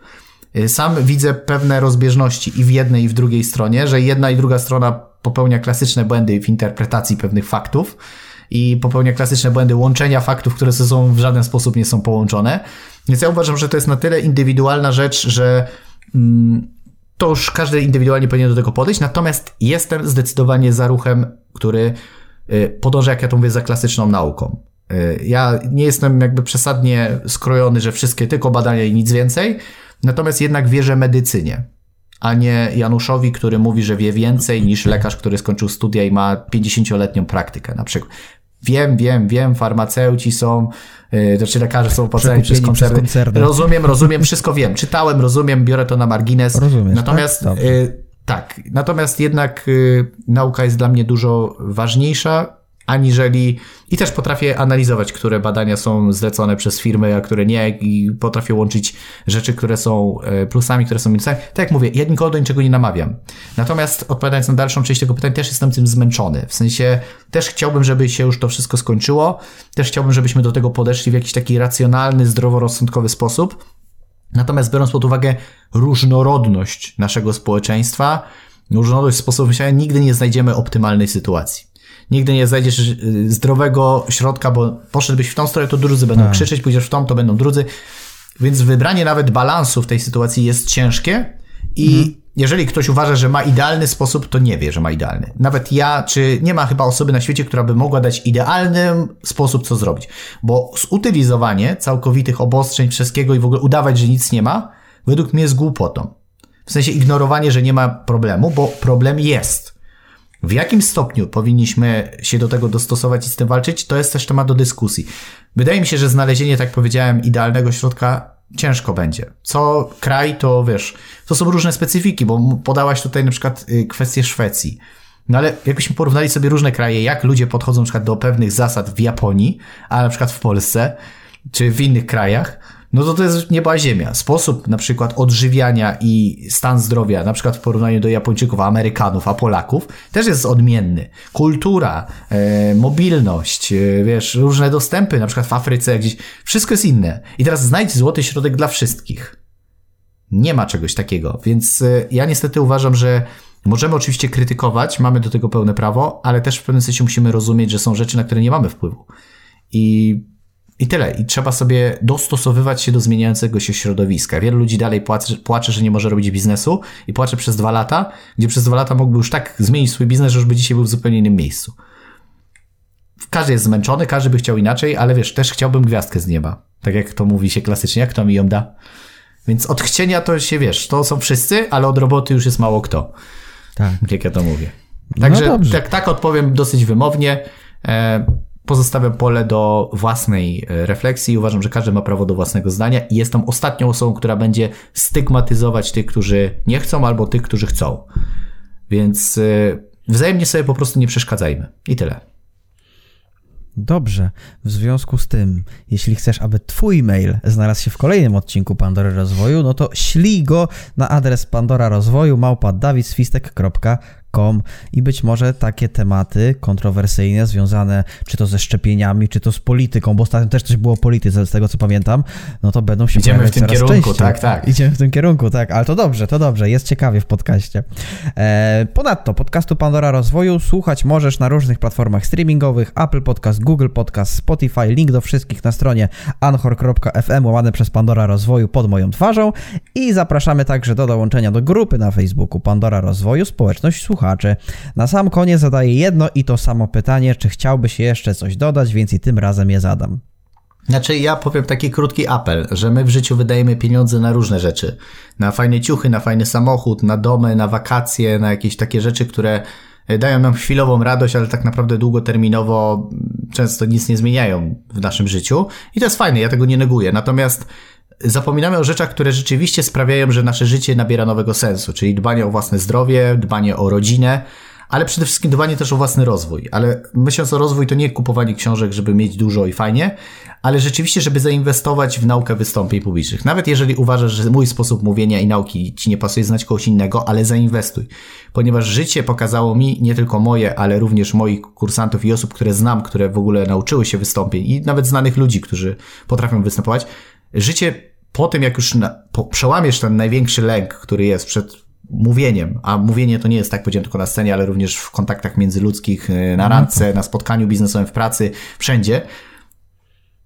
Y, sam widzę pewne rozbieżności i w jednej, i w drugiej stronie, że jedna i druga strona popełnia klasyczne błędy w interpretacji pewnych faktów i popełnia klasyczne błędy łączenia faktów, które ze sobą w żaden sposób nie są połączone. Więc ja uważam, że to jest na tyle indywidualna rzecz, że mm, to już każdy indywidualnie powinien do tego podejść, natomiast jestem zdecydowanie za ruchem, który y, podąża, jak ja to mówię, za klasyczną nauką. Y, ja nie jestem jakby przesadnie skrojony, że wszystkie tylko badania i nic więcej, natomiast jednak wierzę medycynie, a nie Januszowi, który mówi, że wie więcej niż lekarz, który skończył studia i ma 50-letnią praktykę na przykład. Wiem, wiem, wiem, farmaceuci są, yy, znaczy lekarze są opłacani przez koncerny. koncerny. Rozumiem, rozumiem, wszystko wiem. Czytałem, rozumiem, biorę to na margines. Rozumiesz, Natomiast tak? Yy, tak, natomiast jednak yy, nauka jest dla mnie dużo ważniejsza aniżeli i też potrafię analizować, które badania są zlecone przez firmy, a które nie i potrafię łączyć rzeczy, które są e, plusami, które są minusami. Tak jak mówię, ja nikogo do niczego nie namawiam. Natomiast odpowiadając na dalszą część tego pytania, też jestem tym zmęczony. W sensie też chciałbym, żeby się już to wszystko skończyło. Też chciałbym, żebyśmy do tego podeszli w jakiś taki racjonalny, zdroworozsądkowy sposób. Natomiast biorąc pod uwagę różnorodność naszego społeczeństwa, różnorodność sposobów myślenia, nigdy nie znajdziemy optymalnej sytuacji nigdy nie znajdziesz zdrowego środka, bo poszedłbyś w tą stronę, to drudzy będą tak. krzyczeć, pójdziesz w tą, to będą drudzy. Więc wybranie nawet balansu w tej sytuacji jest ciężkie i mhm. jeżeli ktoś uważa, że ma idealny sposób, to nie wie, że ma idealny. Nawet ja, czy nie ma chyba osoby na świecie, która by mogła dać idealny sposób, co zrobić. Bo zutylizowanie całkowitych obostrzeń, wszystkiego i w ogóle udawać, że nic nie ma, według mnie jest głupotą. W sensie ignorowanie, że nie ma problemu, bo problem jest. W jakim stopniu powinniśmy się do tego dostosować i z tym walczyć, to jest też temat do dyskusji. Wydaje mi się, że znalezienie, tak powiedziałem, idealnego środka ciężko będzie. Co kraj, to wiesz, to są różne specyfiki, bo podałaś tutaj na przykład y, kwestię Szwecji. No ale jakbyśmy porównali sobie różne kraje, jak ludzie podchodzą na przykład do pewnych zasad w Japonii, a na przykład w Polsce, czy w innych krajach, no to to jest nieba ziemia. Sposób na przykład odżywiania i stan zdrowia, na przykład w porównaniu do Japończyków, Amerykanów, a Polaków, też jest odmienny. Kultura, e, mobilność, e, wiesz, różne dostępy, na przykład w Afryce gdzieś, wszystko jest inne. I teraz znajdź złoty środek dla wszystkich. Nie ma czegoś takiego, więc e, ja niestety uważam, że Możemy oczywiście krytykować, mamy do tego pełne prawo, ale też w pewnym sensie musimy rozumieć, że są rzeczy, na które nie mamy wpływu. I, i tyle. I trzeba sobie dostosowywać się do zmieniającego się środowiska. Wielu ludzi dalej płacze, płacze, że nie może robić biznesu i płacze przez dwa lata, gdzie przez dwa lata mógłby już tak zmienić swój biznes, że już by dzisiaj był w zupełnie innym miejscu. Każdy jest zmęczony, każdy by chciał inaczej, ale wiesz, też chciałbym gwiazdkę z nieba. Tak jak to mówi się klasycznie, jak to mi ją da. Więc od chcienia to się wiesz, to są wszyscy, ale od roboty już jest mało kto. Tak. Jak ja to mówię. No Także no tak, tak odpowiem dosyć wymownie. E, pozostawiam pole do własnej e, refleksji. Uważam, że każdy ma prawo do własnego zdania i jestem ostatnią osobą, która będzie stygmatyzować tych, którzy nie chcą, albo tych, którzy chcą. Więc e, wzajemnie sobie po prostu nie przeszkadzajmy. I tyle. Dobrze. W związku z tym, jeśli chcesz, aby Twój mail znalazł się w kolejnym odcinku Pandory Rozwoju, no to ślij go na adres pandora rozwoju małpa i być może takie tematy kontrowersyjne związane czy to ze szczepieniami, czy to z polityką, bo ostatnio też coś było o polityce, z tego co pamiętam, no to będą się Idziemy w tym kierunku, częściej. tak, tak. Idziemy w tym kierunku, tak, ale to dobrze, to dobrze, jest ciekawie w podcaście. E, ponadto podcastu Pandora Rozwoju słuchać możesz na różnych platformach streamingowych, Apple Podcast, Google Podcast, Spotify, link do wszystkich na stronie anchor.fm łamane przez Pandora Rozwoju pod moją twarzą i zapraszamy także do dołączenia do grupy na Facebooku Pandora Rozwoju Społeczność Słuchaczy słuchaczy. Na sam koniec zadaję jedno i to samo pytanie, czy chciałbyś jeszcze coś dodać, więc i tym razem je zadam. Znaczy, ja powiem taki krótki apel, że my w życiu wydajemy pieniądze na różne rzeczy. Na fajne ciuchy, na fajny samochód, na domy, na wakacje, na jakieś takie rzeczy, które dają nam chwilową radość, ale tak naprawdę długoterminowo często nic nie zmieniają w naszym życiu. I to jest fajne, ja tego nie neguję. Natomiast zapominamy o rzeczach, które rzeczywiście sprawiają, że nasze życie nabiera nowego sensu, czyli dbanie o własne zdrowie, dbanie o rodzinę, ale przede wszystkim dbanie też o własny rozwój. Ale myśląc o rozwój, to nie kupowanie książek, żeby mieć dużo i fajnie, ale rzeczywiście, żeby zainwestować w naukę wystąpień publicznych. Nawet jeżeli uważasz, że mój sposób mówienia i nauki ci nie pasuje, znać kogoś innego, ale zainwestuj. Ponieważ życie pokazało mi, nie tylko moje, ale również moich kursantów i osób, które znam, które w ogóle nauczyły się wystąpień i nawet znanych ludzi, którzy potrafią występować, życie po tym, jak już na, po, przełamiesz ten największy lęk, który jest przed mówieniem, a mówienie to nie jest tak powiedziałem tylko na scenie, ale również w kontaktach międzyludzkich, e, na randce, na spotkaniu biznesowym, w pracy, wszędzie,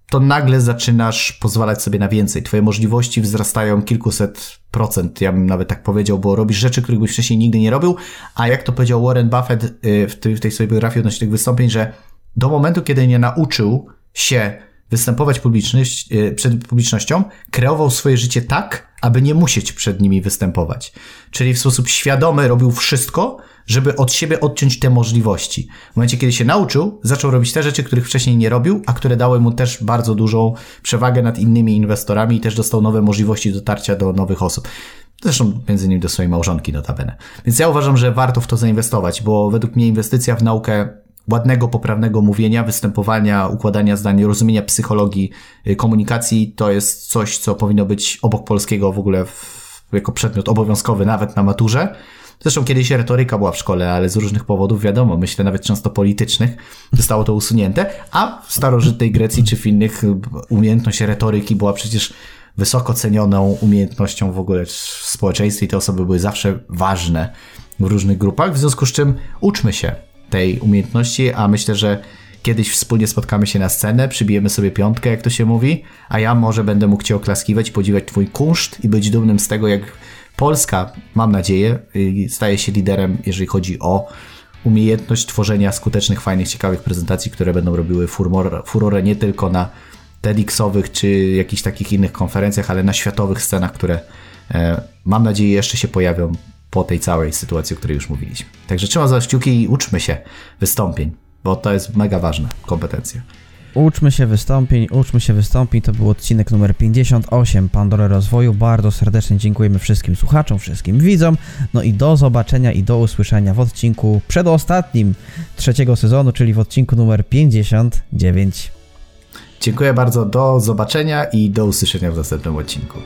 to nagle zaczynasz pozwalać sobie na więcej. Twoje możliwości wzrastają kilkuset procent, ja bym nawet tak powiedział, bo robisz rzeczy, których byś wcześniej nigdy nie robił, a jak to powiedział Warren Buffett e, w tej, w tej swojej biografii odnośnie tych wystąpień, że do momentu, kiedy nie nauczył się występować publiczność, e, przed publicznością, kreował swoje życie tak, aby nie musieć przed nimi występować. Czyli w sposób świadomy robił wszystko, żeby od siebie odciąć te możliwości. W momencie, kiedy się nauczył, zaczął robić te rzeczy, których wcześniej nie robił, a które dały mu też bardzo dużą przewagę nad innymi inwestorami i też dostał nowe możliwości dotarcia do nowych osób. Zresztą między innymi do swojej małżonki notabene. Więc ja uważam, że warto w to zainwestować, bo według mnie inwestycja w naukę ładnego, poprawnego mówienia, występowania, układania zdań, rozumienia psychologii y, komunikacji to jest coś, co powinno być obok polskiego w ogóle w, jako przedmiot obowiązkowy nawet na maturze. Zresztą kiedyś retoryka była w szkole, ale z różnych powodów, wiadomo, myślę nawet często politycznych, zostało to usunięte, a w starożytnej Grecji czy w innych y, umiejętność retoryki była przecież wysoko cenioną umiejętnością w ogóle w społeczeństwie i te osoby były zawsze ważne w różnych grupach, w związku z czym uczmy się tej umiejętności, a myślę, że kiedyś wspólnie spotkamy się na scenę, przybijemy sobie piątkę, jak to się mówi, a ja może będę mógł Cię oklaskiwać, podziwiać Twój kunszt i być dumnym z tego, jak Polska, mam nadzieję, staje się liderem, jeżeli chodzi o umiejętność tworzenia skutecznych, fajnych, ciekawych prezentacji, które będą robiły furor, furorę nie tylko na TEDxowych czy jakichś takich innych konferencjach, ale na światowych scenach, które e, mam nadzieję jeszcze się pojawią po tej całej sytuacji, o której już mówiliśmy. Także trzeba za kciuki i uczmy się wystąpień, bo to jest mega ważna kompetencja. Uczmy się wystąpień, uczmy się wystąpień. To był odcinek numer 58 Pandory Rozwoju. Bardzo serdecznie dziękujemy wszystkim słuchaczom, wszystkim widzom. No i do zobaczenia i do usłyszenia w odcinku przedostatnim trzeciego sezonu, czyli w odcinku numer 59. Dziękuję bardzo, do zobaczenia i do usłyszenia w następnym odcinku.